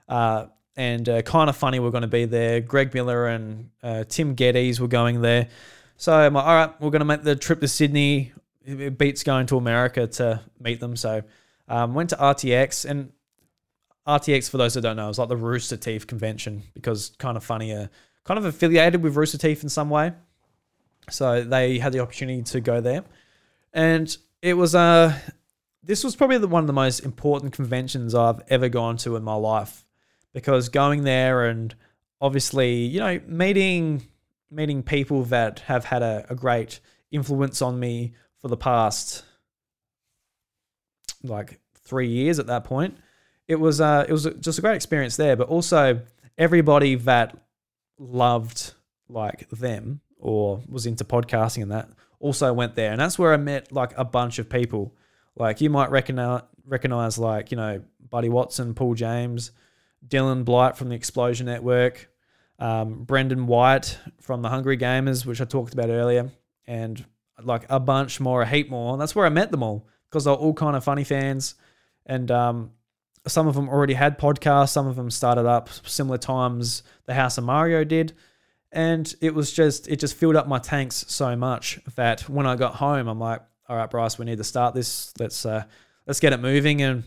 Uh, and uh, kind of funny, we're going to be there. Greg Miller and uh, Tim Gettys were going there. So I'm like, all right, we're going to make the trip to Sydney it beats going to America to meet them. So um, went to RTX and RTX for those that don't know is like the Rooster Teeth convention because kind of funny, uh, kind of affiliated with Rooster Teeth in some way. So they had the opportunity to go there, and it was uh this was probably the, one of the most important conventions I've ever gone to in my life because going there and obviously, you know, meeting meeting people that have had a, a great influence on me for the past like three years at that point. It was uh, it was just a great experience there, but also everybody that loved like them or was into podcasting and that also went there, and that's where I met like a bunch of people. Like you might recognize recognize like you know Buddy Watson, Paul James, Dylan Blight from the Explosion Network, um, Brendan White from the Hungry Gamers, which I talked about earlier, and like a bunch more, a heap more. And that's where I met them all because they're all kind of funny fans, and um, some of them already had podcasts. Some of them started up similar times the House of Mario did, and it was just it just filled up my tanks so much that when I got home, I'm like, all right, Bryce, we need to start this. Let's uh, let's get it moving, and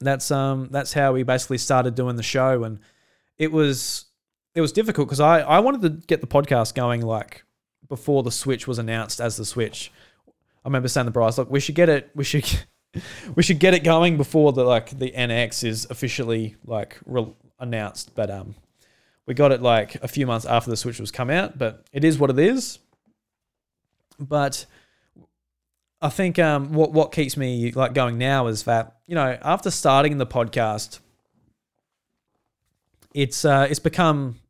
that's um that's how we basically started doing the show, and it was it was difficult because I I wanted to get the podcast going like before the Switch was announced as the Switch. I remember saying to Bryce, look, we should get it. We should we should get it going before the like the NX is officially like re- announced. But um, we got it like a few months after the Switch was come out. But it is what it is. But I think um, what what keeps me like going now is that you know after starting the podcast, it's uh, it's become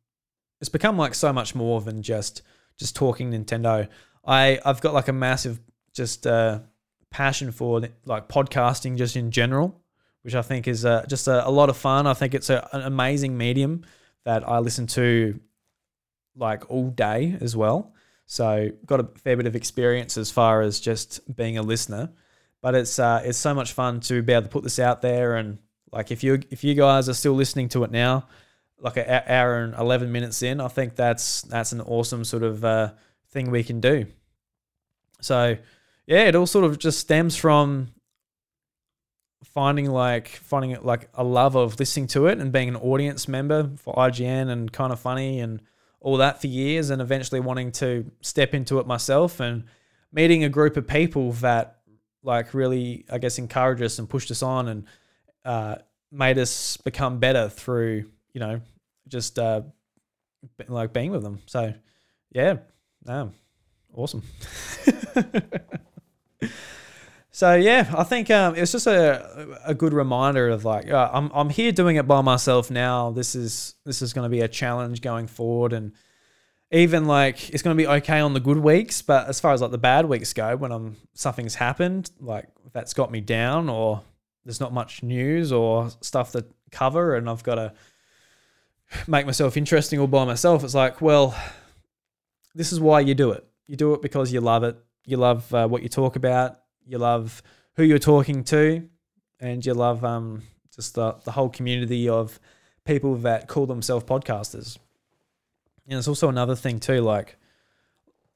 it's become like so much more than just just talking Nintendo. I I've got like a massive just uh, passion for like podcasting just in general, which I think is uh, just a, a lot of fun. I think it's a, an amazing medium that I listen to like all day as well. So got a fair bit of experience as far as just being a listener, but it's uh, it's so much fun to be able to put this out there and like if you if you guys are still listening to it now, like an hour and eleven minutes in, I think that's that's an awesome sort of uh, thing we can do. So yeah, it all sort of just stems from finding like finding it like a love of listening to it and being an audience member for IGN and kind of funny and all that for years and eventually wanting to step into it myself and meeting a group of people that like really I guess encouraged us and pushed us on and uh, made us become better through you know just uh, like being with them. So yeah, no, awesome. so yeah, I think um, it's just a a good reminder of like uh, I'm I'm here doing it by myself now. This is this is going to be a challenge going forward, and even like it's going to be okay on the good weeks, but as far as like the bad weeks go, when I'm something's happened like that's got me down, or there's not much news or stuff to cover, and I've got to make myself interesting all by myself. It's like, well, this is why you do it. You do it because you love it you love uh, what you talk about, you love who you're talking to, and you love um, just the, the whole community of people that call themselves podcasters. And it's also another thing too, like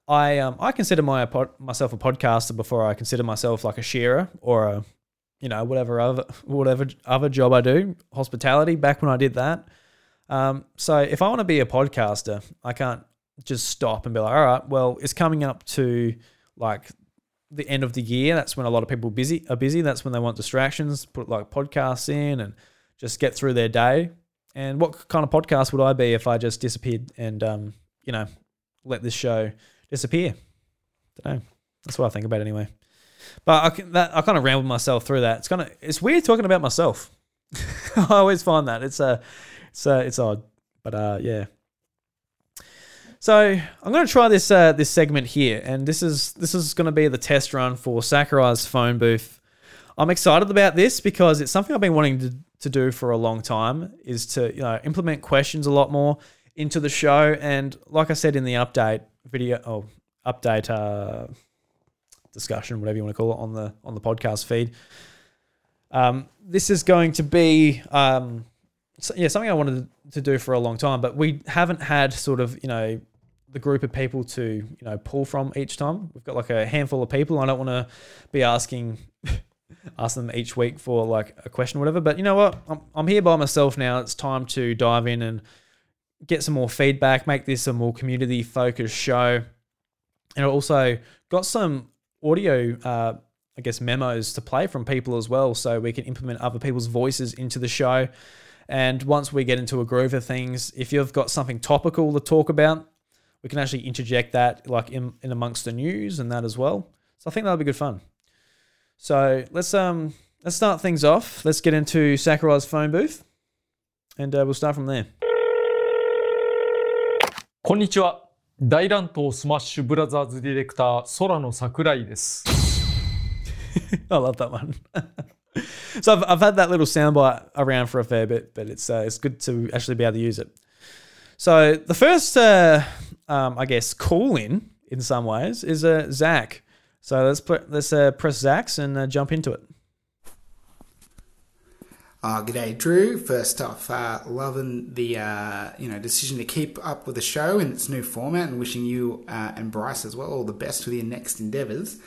I um I consider my myself a podcaster before I consider myself like a sharer or a you know whatever other whatever other job I do, hospitality. Back when I did that, um, so if I want to be a podcaster, I can't just stop and be like, all right, well, it's coming up to like the end of the year. That's when a lot of people busy are busy. That's when they want distractions, put like podcasts in and just get through their day. And what kind of podcast would I be if I just disappeared and um, you know, let this show disappear? Don't know. That's what I think about anyway. But I can, that I kind of rambled myself through that. It's kind of it's weird talking about myself. I always find that it's a it's uh, it's odd, but uh, yeah, so I'm going to try this uh, this segment here, and this is this is going to be the test run for Sakurai's phone booth. I'm excited about this because it's something I've been wanting to, to do for a long time. Is to you know implement questions a lot more into the show, and like I said in the update video, oh update uh, discussion, whatever you want to call it on the on the podcast feed. Um, this is going to be um, so, yeah, something I wanted to do for a long time, but we haven't had sort of, you know, the group of people to, you know, pull from each time. We've got like a handful of people. I don't want to be asking ask them each week for like a question or whatever. But you know what? I'm, I'm here by myself now. It's time to dive in and get some more feedback, make this a more community focused show. And I also got some audio uh, I guess, memos to play from people as well, so we can implement other people's voices into the show. And once we get into a groove of things, if you've got something topical to talk about, we can actually interject that like in, in amongst the news and that as well. So I think that'll be good fun. So let's um let's start things off. Let's get into Sakurai's phone booth, and uh, we'll start from there. こんにちは。大乱闘スマッシュブラザーズディレクター、空野桜井です。 I love that one. so I've, I've had that little soundbite around for a fair bit, but it's uh, it's good to actually be able to use it. So the first, uh, um, I guess, call in in some ways is uh, Zach. So let's put let's uh, press Zach's and uh, jump into it. Uh, g'day, Drew. First off, uh, loving the uh, you know decision to keep up with the show in its new format, and wishing you uh, and Bryce as well all the best with your next endeavours.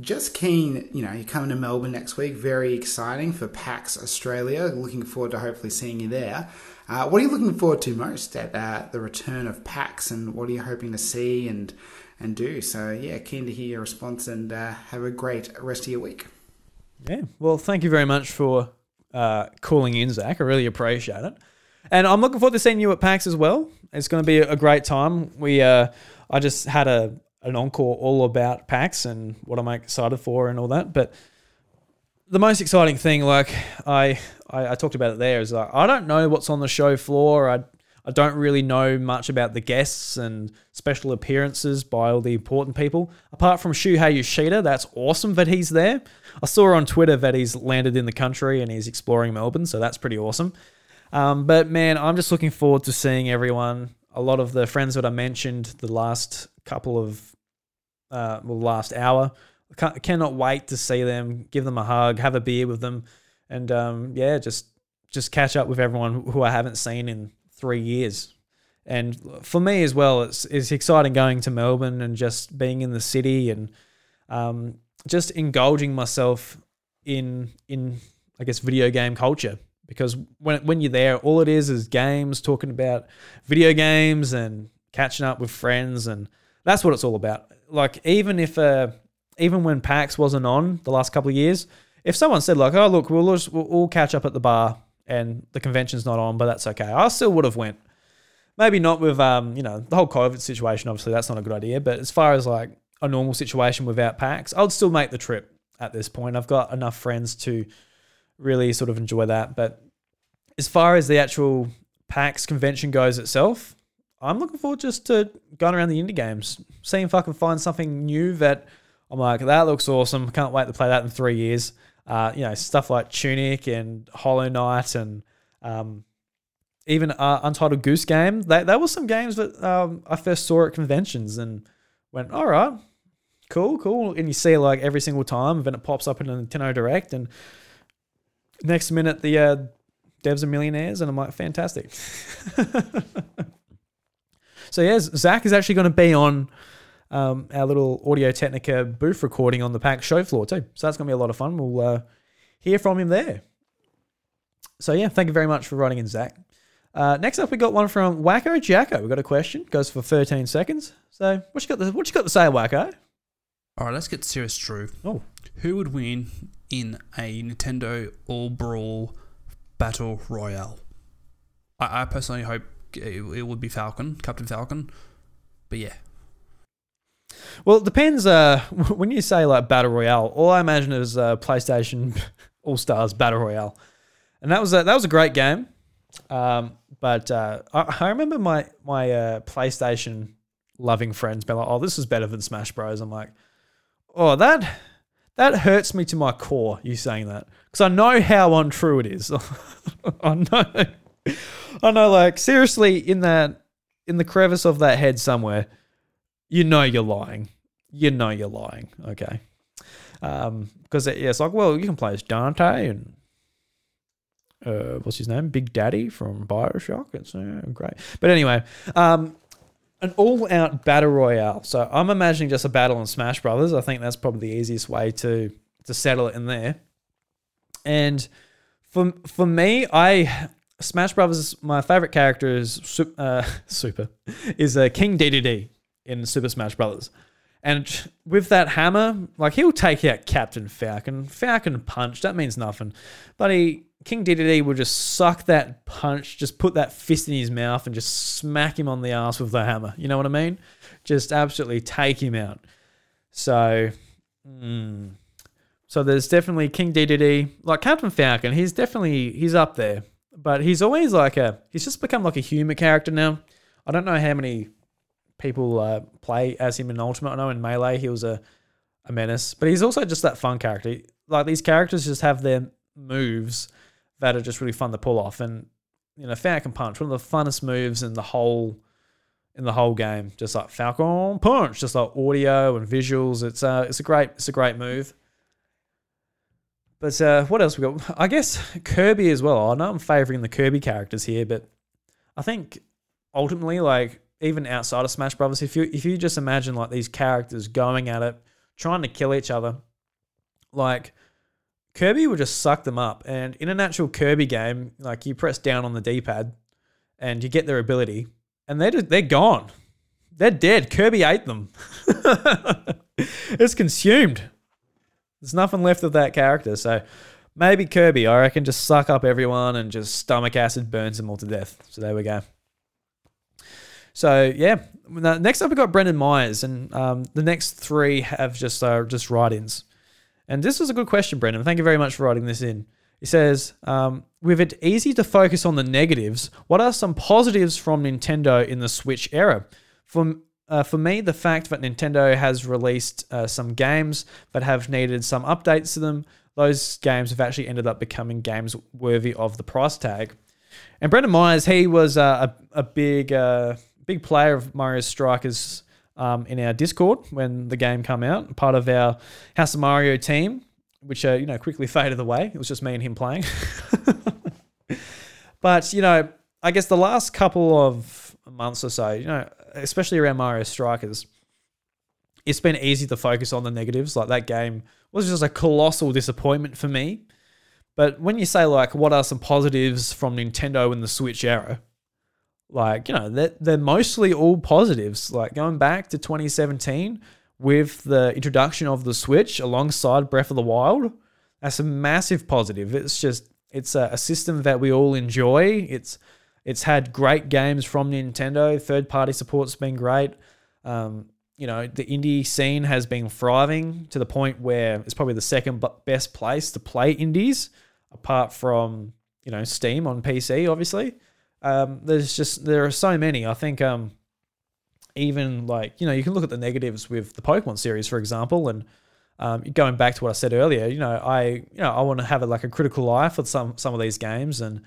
Just keen, you know, you're coming to Melbourne next week. Very exciting for PAX Australia. Looking forward to hopefully seeing you there. Uh, what are you looking forward to most at uh, the return of PAX, and what are you hoping to see and and do? So yeah, keen to hear your response, and uh, have a great rest of your week. Yeah. Well, thank you very much for uh, calling in, Zach. I really appreciate it. And I'm looking forward to seeing you at PAX as well. It's going to be a great time. We, uh, I just had a an encore all about PAX and what I'm excited for and all that. But the most exciting thing, like I, I, I talked about it there, is like I don't know what's on the show floor. I, I don't really know much about the guests and special appearances by all the important people. Apart from Shuhei Yoshida, that's awesome that he's there. I saw on Twitter that he's landed in the country and he's exploring Melbourne, so that's pretty awesome. Um, but man, I'm just looking forward to seeing everyone. A lot of the friends that I mentioned the last couple of, uh, well, last hour, can't, cannot wait to see them, give them a hug, have a beer with them, and um, yeah, just just catch up with everyone who I haven't seen in three years. And for me as well, it's it's exciting going to Melbourne and just being in the city and um, just indulging myself in in I guess video game culture because when when you're there, all it is is games, talking about video games and catching up with friends, and that's what it's all about. Like even if uh, even when PAX wasn't on the last couple of years, if someone said like, "Oh look, we'll just we'll all catch up at the bar," and the convention's not on, but that's okay, I still would have went. Maybe not with um, you know, the whole COVID situation. Obviously, that's not a good idea. But as far as like a normal situation without PAX, I'd still make the trip at this point. I've got enough friends to really sort of enjoy that. But as far as the actual PAX convention goes itself, I'm looking forward just to going around the indie games, seeing if I can find something new that I'm like, that looks awesome. Can't wait to play that in three years. Uh, you know, stuff like Tunic and Hollow Knight and um, even uh, Untitled Goose Game. That that was some games that um, I first saw at conventions and went, all right, cool, cool. And you see like every single time, and then it pops up in a Nintendo Direct, and next minute the uh, devs are millionaires, and I'm like, fantastic. so yes, Zach is actually going to be on um, our little Audio Technica booth recording on the PAX show floor too. So that's going to be a lot of fun. We'll uh, hear from him there. So yeah, thank you very much for writing in, Zach. Uh, next up, we got one from Wacko Jacko. We got a question. Goes for 13 seconds. So what you got? To, what you got to say, Wacko? All right, let's get serious, Drew. Oh, Who would win in a Nintendo All Brawl Battle Royale? I, I personally hope it, it would be Falcon, Captain Falcon. But yeah, well, it depends. Uh, when you say like battle royale, all I imagine is uh, PlayStation All Stars Battle Royale, and that was a, that was a great game. Um, but uh, I, I remember my my uh, PlayStation loving friends being like, "Oh, this is better than Smash Bros." I'm like, "Oh, that that hurts me to my core." You saying that because I know how untrue it is. I know, I know. Like seriously, in that in the crevice of that head somewhere, you know you're lying. You know you're lying. Okay. Um, because yeah, it's like, well, you can play as Dante and uh, what's his name? Big Daddy from Bioshock. It's uh, great. But anyway, um, an all-out battle royale. So I'm imagining just a battle in Smash Brothers. I think that's probably the easiest way to to settle it in there. And for for me, I Smash Brothers. My favorite character is uh, Super is uh, King Dedede in Super Smash Brothers. And with that hammer, like he'll take out Captain Falcon. Falcon punch, that means nothing. But he King Dedede will just suck that punch, just put that fist in his mouth and just smack him on the ass with the hammer. You know what I mean? Just absolutely take him out. So, mm, so there's definitely King Dedede, like Captain Falcon. He's definitely he's up there, but he's always like a he's just become like a humor character now. I don't know how many people uh, play as him in Ultimate. I know in Melee he was a a menace, but he's also just that fun character. Like these characters just have their moves that are just really fun to pull off. And you know, Falcon Punch, one of the funnest moves in the whole in the whole game. Just like Falcon Punch, just like audio and visuals. It's uh, it's a great it's a great move. But uh, what else we got? I guess Kirby as well. I know I'm favoring the Kirby characters here, but I think ultimately, like even outside of Smash Brothers, if you if you just imagine like these characters going at it, trying to kill each other, like Kirby will just suck them up. And in an actual Kirby game, like you press down on the D pad and you get their ability, and just, they're gone. They're dead. Kirby ate them. it's consumed. There's nothing left of that character. So maybe Kirby, I reckon, just suck up everyone and just stomach acid burns them all to death. So there we go. So yeah, next up we got Brendan Myers, and um, the next three have just uh, just write-ins. And this was a good question, Brendan. Thank you very much for writing this in. He says, um, with it easy to focus on the negatives, what are some positives from Nintendo in the Switch era? For, uh, for me, the fact that Nintendo has released uh, some games that have needed some updates to them, those games have actually ended up becoming games worthy of the price tag. And Brendan Myers, he was uh, a, a big, uh, big player of Mario Strikers um, in our Discord when the game came out, part of our House of Mario team, which uh, you know quickly faded away. It was just me and him playing. but you know, I guess the last couple of months or so, you know, especially around Mario Strikers, it's been easy to focus on the negatives. Like that game was just a colossal disappointment for me. But when you say like, what are some positives from Nintendo in the Switch era? like you know they're, they're mostly all positives like going back to 2017 with the introduction of the switch alongside breath of the wild that's a massive positive it's just it's a, a system that we all enjoy it's it's had great games from nintendo. Third party support's been great. Um, you know the indie scene has been thriving to the point where it's probably the second best place to play indies apart from you know steam on pc obviously. Um, there's just there are so many. I think um, even like you know you can look at the negatives with the Pokemon series, for example, and um, going back to what I said earlier, you know I you know I want to have a, like a critical eye for some some of these games, and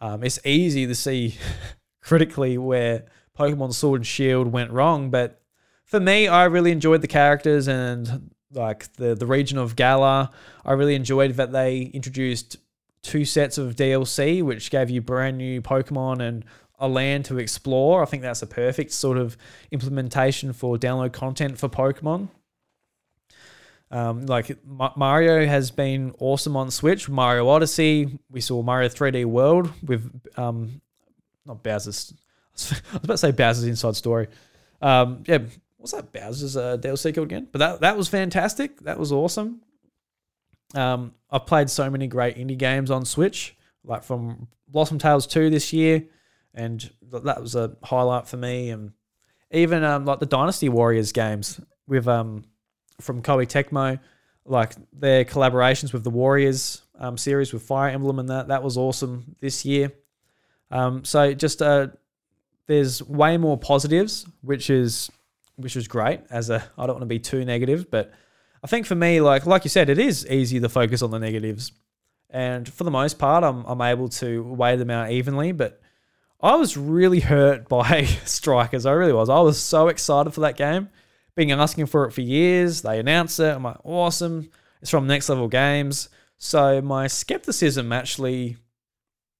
um, it's easy to see critically where Pokemon Sword and Shield went wrong, but for me, I really enjoyed the characters and like the the region of Galar. I really enjoyed that they introduced two sets of DLC, which gave you brand new Pokemon and a land to explore. I think that's a perfect sort of implementation for download content for Pokemon. Um, like Mario has been awesome on Switch. Mario Odyssey, we saw Mario 3D World with um, not Bowser's. I was about to say Bowser's Inside Story. Um, yeah, what's that Bowser's uh, DLC called again? But that that was fantastic. That was awesome. Um, I've played so many great indie games on Switch, like from Blossom Tales 2 this year, and that was a highlight for me. And even um, like the Dynasty Warriors games with um, from Koei Tecmo, like their collaborations with the Warriors um, series with Fire Emblem and that that was awesome this year. Um, so just uh, there's way more positives, which is which is great. As a I don't want to be too negative, but I think for me, like like you said, it is easy to focus on the negatives, and for the most part, I'm I'm able to weigh them out evenly. But I was really hurt by Strikers. I really was. I was so excited for that game. Been asking for it for years. They announced it. I'm like, awesome. It's from Next Level Games. So my skepticism actually,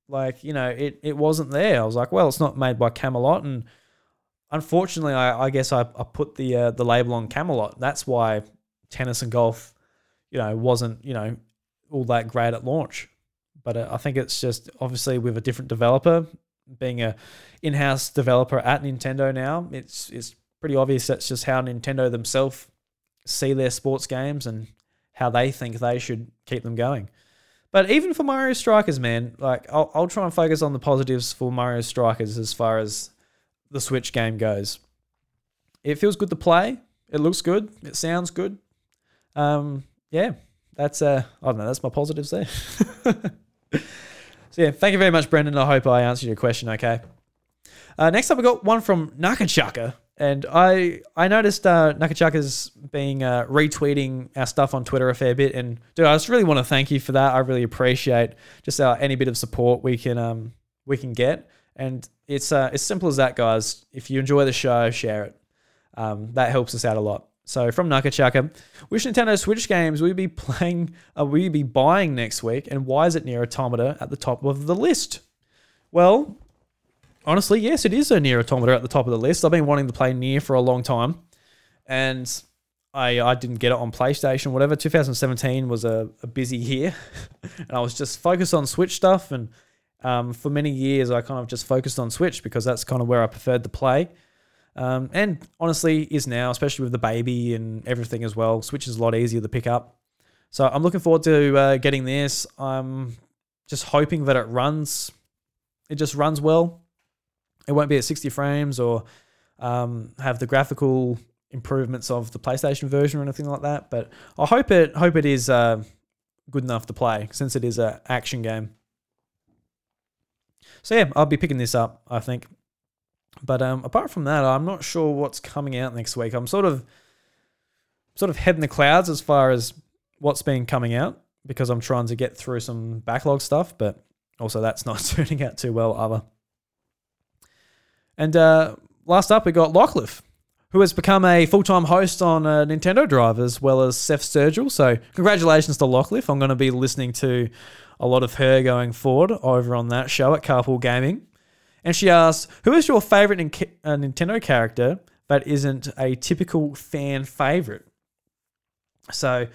like you know, it it wasn't there. I was like, well, it's not made by Camelot, and unfortunately, I, I guess I, I put the uh, the label on Camelot. That's why tennis and golf, you know, wasn't you know all that great at launch. But uh, I think it's just obviously with a different developer, being a in-house developer at Nintendo now, it's it's pretty obvious that's just how Nintendo themselves see their sports games and how they think they should keep them going. But even for Mario Strikers, man, like I'll, I'll try and focus on the positives for Mario Strikers as far as the Switch game goes. It feels good to play. It looks good. It sounds good. Um, yeah, that's uh, I don't know. That's my positives there. so yeah, thank you very much, Brendan. I hope I answered your question. Okay. Uh, next up, we got one from Nakachaka, and I I noticed uh, Nakachaka's being uh, retweeting our stuff on Twitter a fair bit, and dude, I just really want to thank you for that. I really appreciate just uh, any bit of support we can um we can get, and it's uh, as simple as that, guys. If you enjoy the show, share it. Um, that helps us out a lot. So from Nakachaka, which Nintendo Switch games will you be playing? Uh, will you be buying next week? And why is it Nier Automata at the top of the list? Well, honestly, yes, it is a Nier Automata at the top of the list. I've been wanting to play Nier for a long time, and I I didn't get it on PlayStation. Whatever. 2017 was a, a busy year, and I was just focused on Switch stuff. And um, for many years, I kind of just focused on Switch because that's kind of where I preferred to play. Um, and honestly, is now, especially with the baby and everything as well. Switch is a lot easier to pick up. So I'm looking forward to uh, getting this. I'm just hoping that it runs. It just runs well. It won't be at 60 frames or um, have the graphical improvements of the PlayStation version or anything like that. But I hope it hope it is uh, good enough to play since it is an action game. So yeah, I'll be picking this up. I think. But um, apart from that, I'm not sure what's coming out next week. I'm sort of sort of head in the clouds as far as what's been coming out because I'm trying to get through some backlog stuff, but also that's not turning out too well either. And uh, last up, we got Lockliff, who has become a full time host on uh, Nintendo Drive as well as Seth Sturgill. So, congratulations to Lockliff. I'm going to be listening to a lot of her going forward over on that show at Carpool Gaming. And she asks, Who is your favorite uh, Nintendo character that isn't a typical fan favorite? So,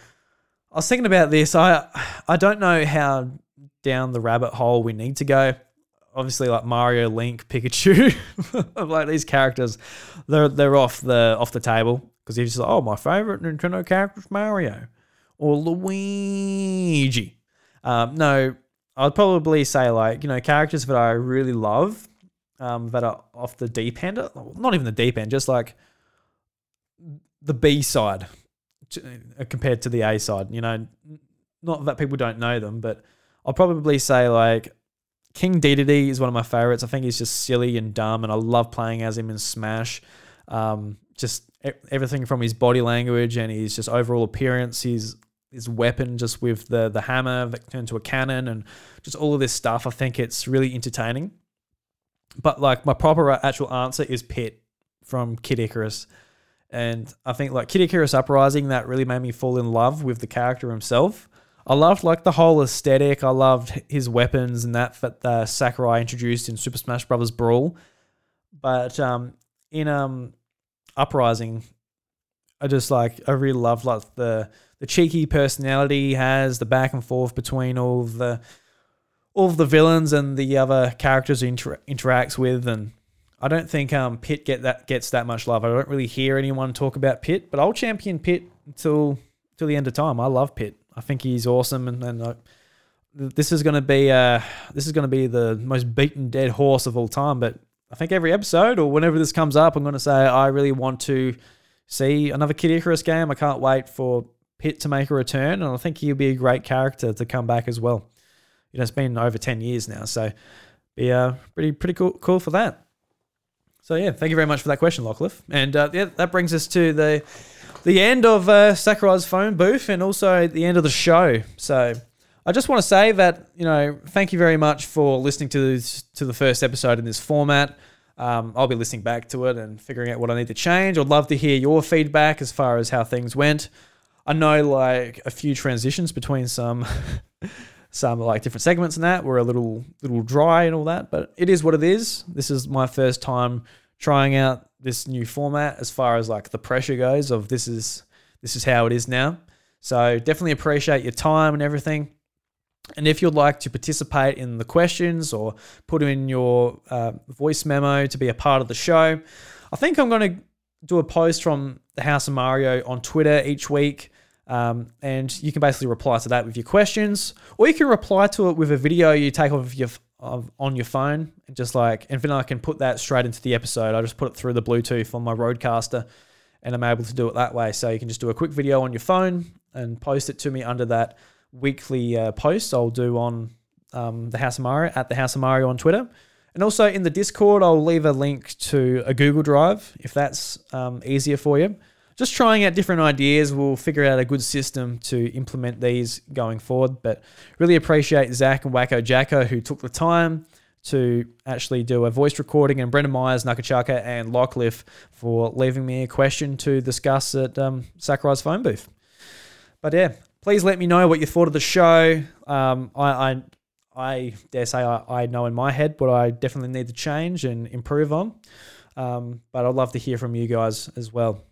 I was thinking about this. I I don't know how down the rabbit hole we need to go. Obviously, like Mario, Link, Pikachu, like these characters, they're they're off the off the table because he's just like, oh, my favorite Nintendo character is Mario or Luigi. Um, no, I'd probably say like you know characters that I really love um, that are off the deep end. Not even the deep end, just like the B side uh, compared to the A side. You know, not that people don't know them, but I'll probably say like King Dedede is one of my favorites. I think he's just silly and dumb, and I love playing as him in Smash. Um, just everything from his body language and his just overall appearance, his his weapon, just with the the hammer that turned to a cannon, and just all of this stuff. I think it's really entertaining. But like my proper actual answer is Pit from Kid Icarus. And I think like Kid Icarus Uprising that really made me fall in love with the character himself. I loved like the whole aesthetic. I loved his weapons and that that uh, Sakurai introduced in Super Smash Bros. Brawl. But um, in um, Uprising, I just like I really loved like the the cheeky personality he has, the back and forth between all the all the villains and the other characters he inter- interacts with, and I don't think um Pit get that gets that much love. I don't really hear anyone talk about Pit, but I'll champion Pit until till the end of time. I love Pit. I think he's awesome, and, and I, this is going to be uh this is going to be the most beaten dead horse of all time. But I think every episode or whenever this comes up, I'm going to say I really want to see another Kid Icarus game. I can't wait for Pit to make a return, and I think he'll be a great character to come back as well. You know, it's been over ten years now, so be uh pretty pretty cool cool for that. So yeah, thank you very much for that question, Lockliff. And uh, yeah, that brings us to the the end of uh, Sakurai's phone booth and also the end of the show. So I just want to say that you know, thank you very much for listening to this, to the first episode in this format. Um, I'll be listening back to it and figuring out what I need to change. I'd love to hear your feedback as far as how things went. I know like a few transitions between some some like different segments and that were a little little dry and all that, but it is what it is. This is my first time trying out this new format as far as like the pressure goes of this is this is how it is now. So definitely appreciate your time and everything. And if you'd like to participate in the questions or put in your uh, voice memo to be a part of the show, I think I'm going to do a post from the House of Mario on Twitter each week. Um, and you can basically reply to that with your questions, or you can reply to it with a video you take off of your of, on your phone, and just like, and then I can put that straight into the episode. I just put it through the Bluetooth on my RODECaster, and I'm able to do it that way. So you can just do a quick video on your phone and post it to me under that weekly uh, post I'll do on um, the House of Mario at the House of Mario on Twitter. And also in the Discord, I'll leave a link to a Google Drive if that's um, easier for you. Just trying out different ideas. We'll figure out a good system to implement these going forward. But really appreciate Zach and Wacko Jacko who took the time to actually do a voice recording, and Brendan Myers, Nakachaka, and Lockliff for leaving me a question to discuss at um, Sakurai's phone booth. But yeah, please let me know what you thought of the show. Um, I, I I dare say I, I know in my head what I definitely need to change and improve on. Um, but I'd love to hear from you guys as well.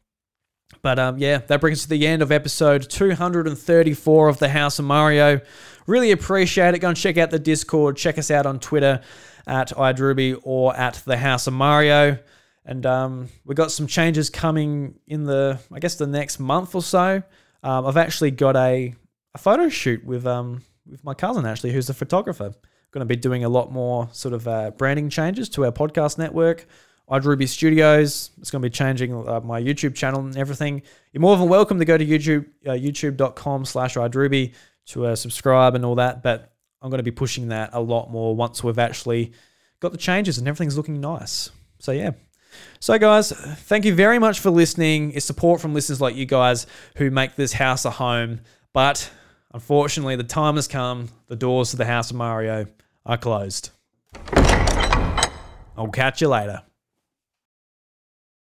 But um, yeah, that brings us to the end of episode 234 of the House of Mario. Really appreciate it. Go and check out the Discord. Check us out on Twitter at iDrewby or at the House of Mario. And um, we got some changes coming in the, I guess, the next month or so. Um, I've actually got a, a photo shoot with um, with my cousin actually, who's a photographer. Going to be doing a lot more sort of uh, branding changes to our podcast network. iDrewby Studios. It's going to be changing uh, my YouTube channel and everything. You're more than welcome to go to YouTube, uh, youtube.com slash iDrewby to uh, subscribe and all that. But I'm going to be pushing that a lot more once we've actually got the changes and everything's looking nice. So, yeah. So, guys, thank you very much for listening. It's support from listeners like you guys who make this house a home. But Unfortunately, the time has come. The doors to the House of Mario are closed. I'll catch you later.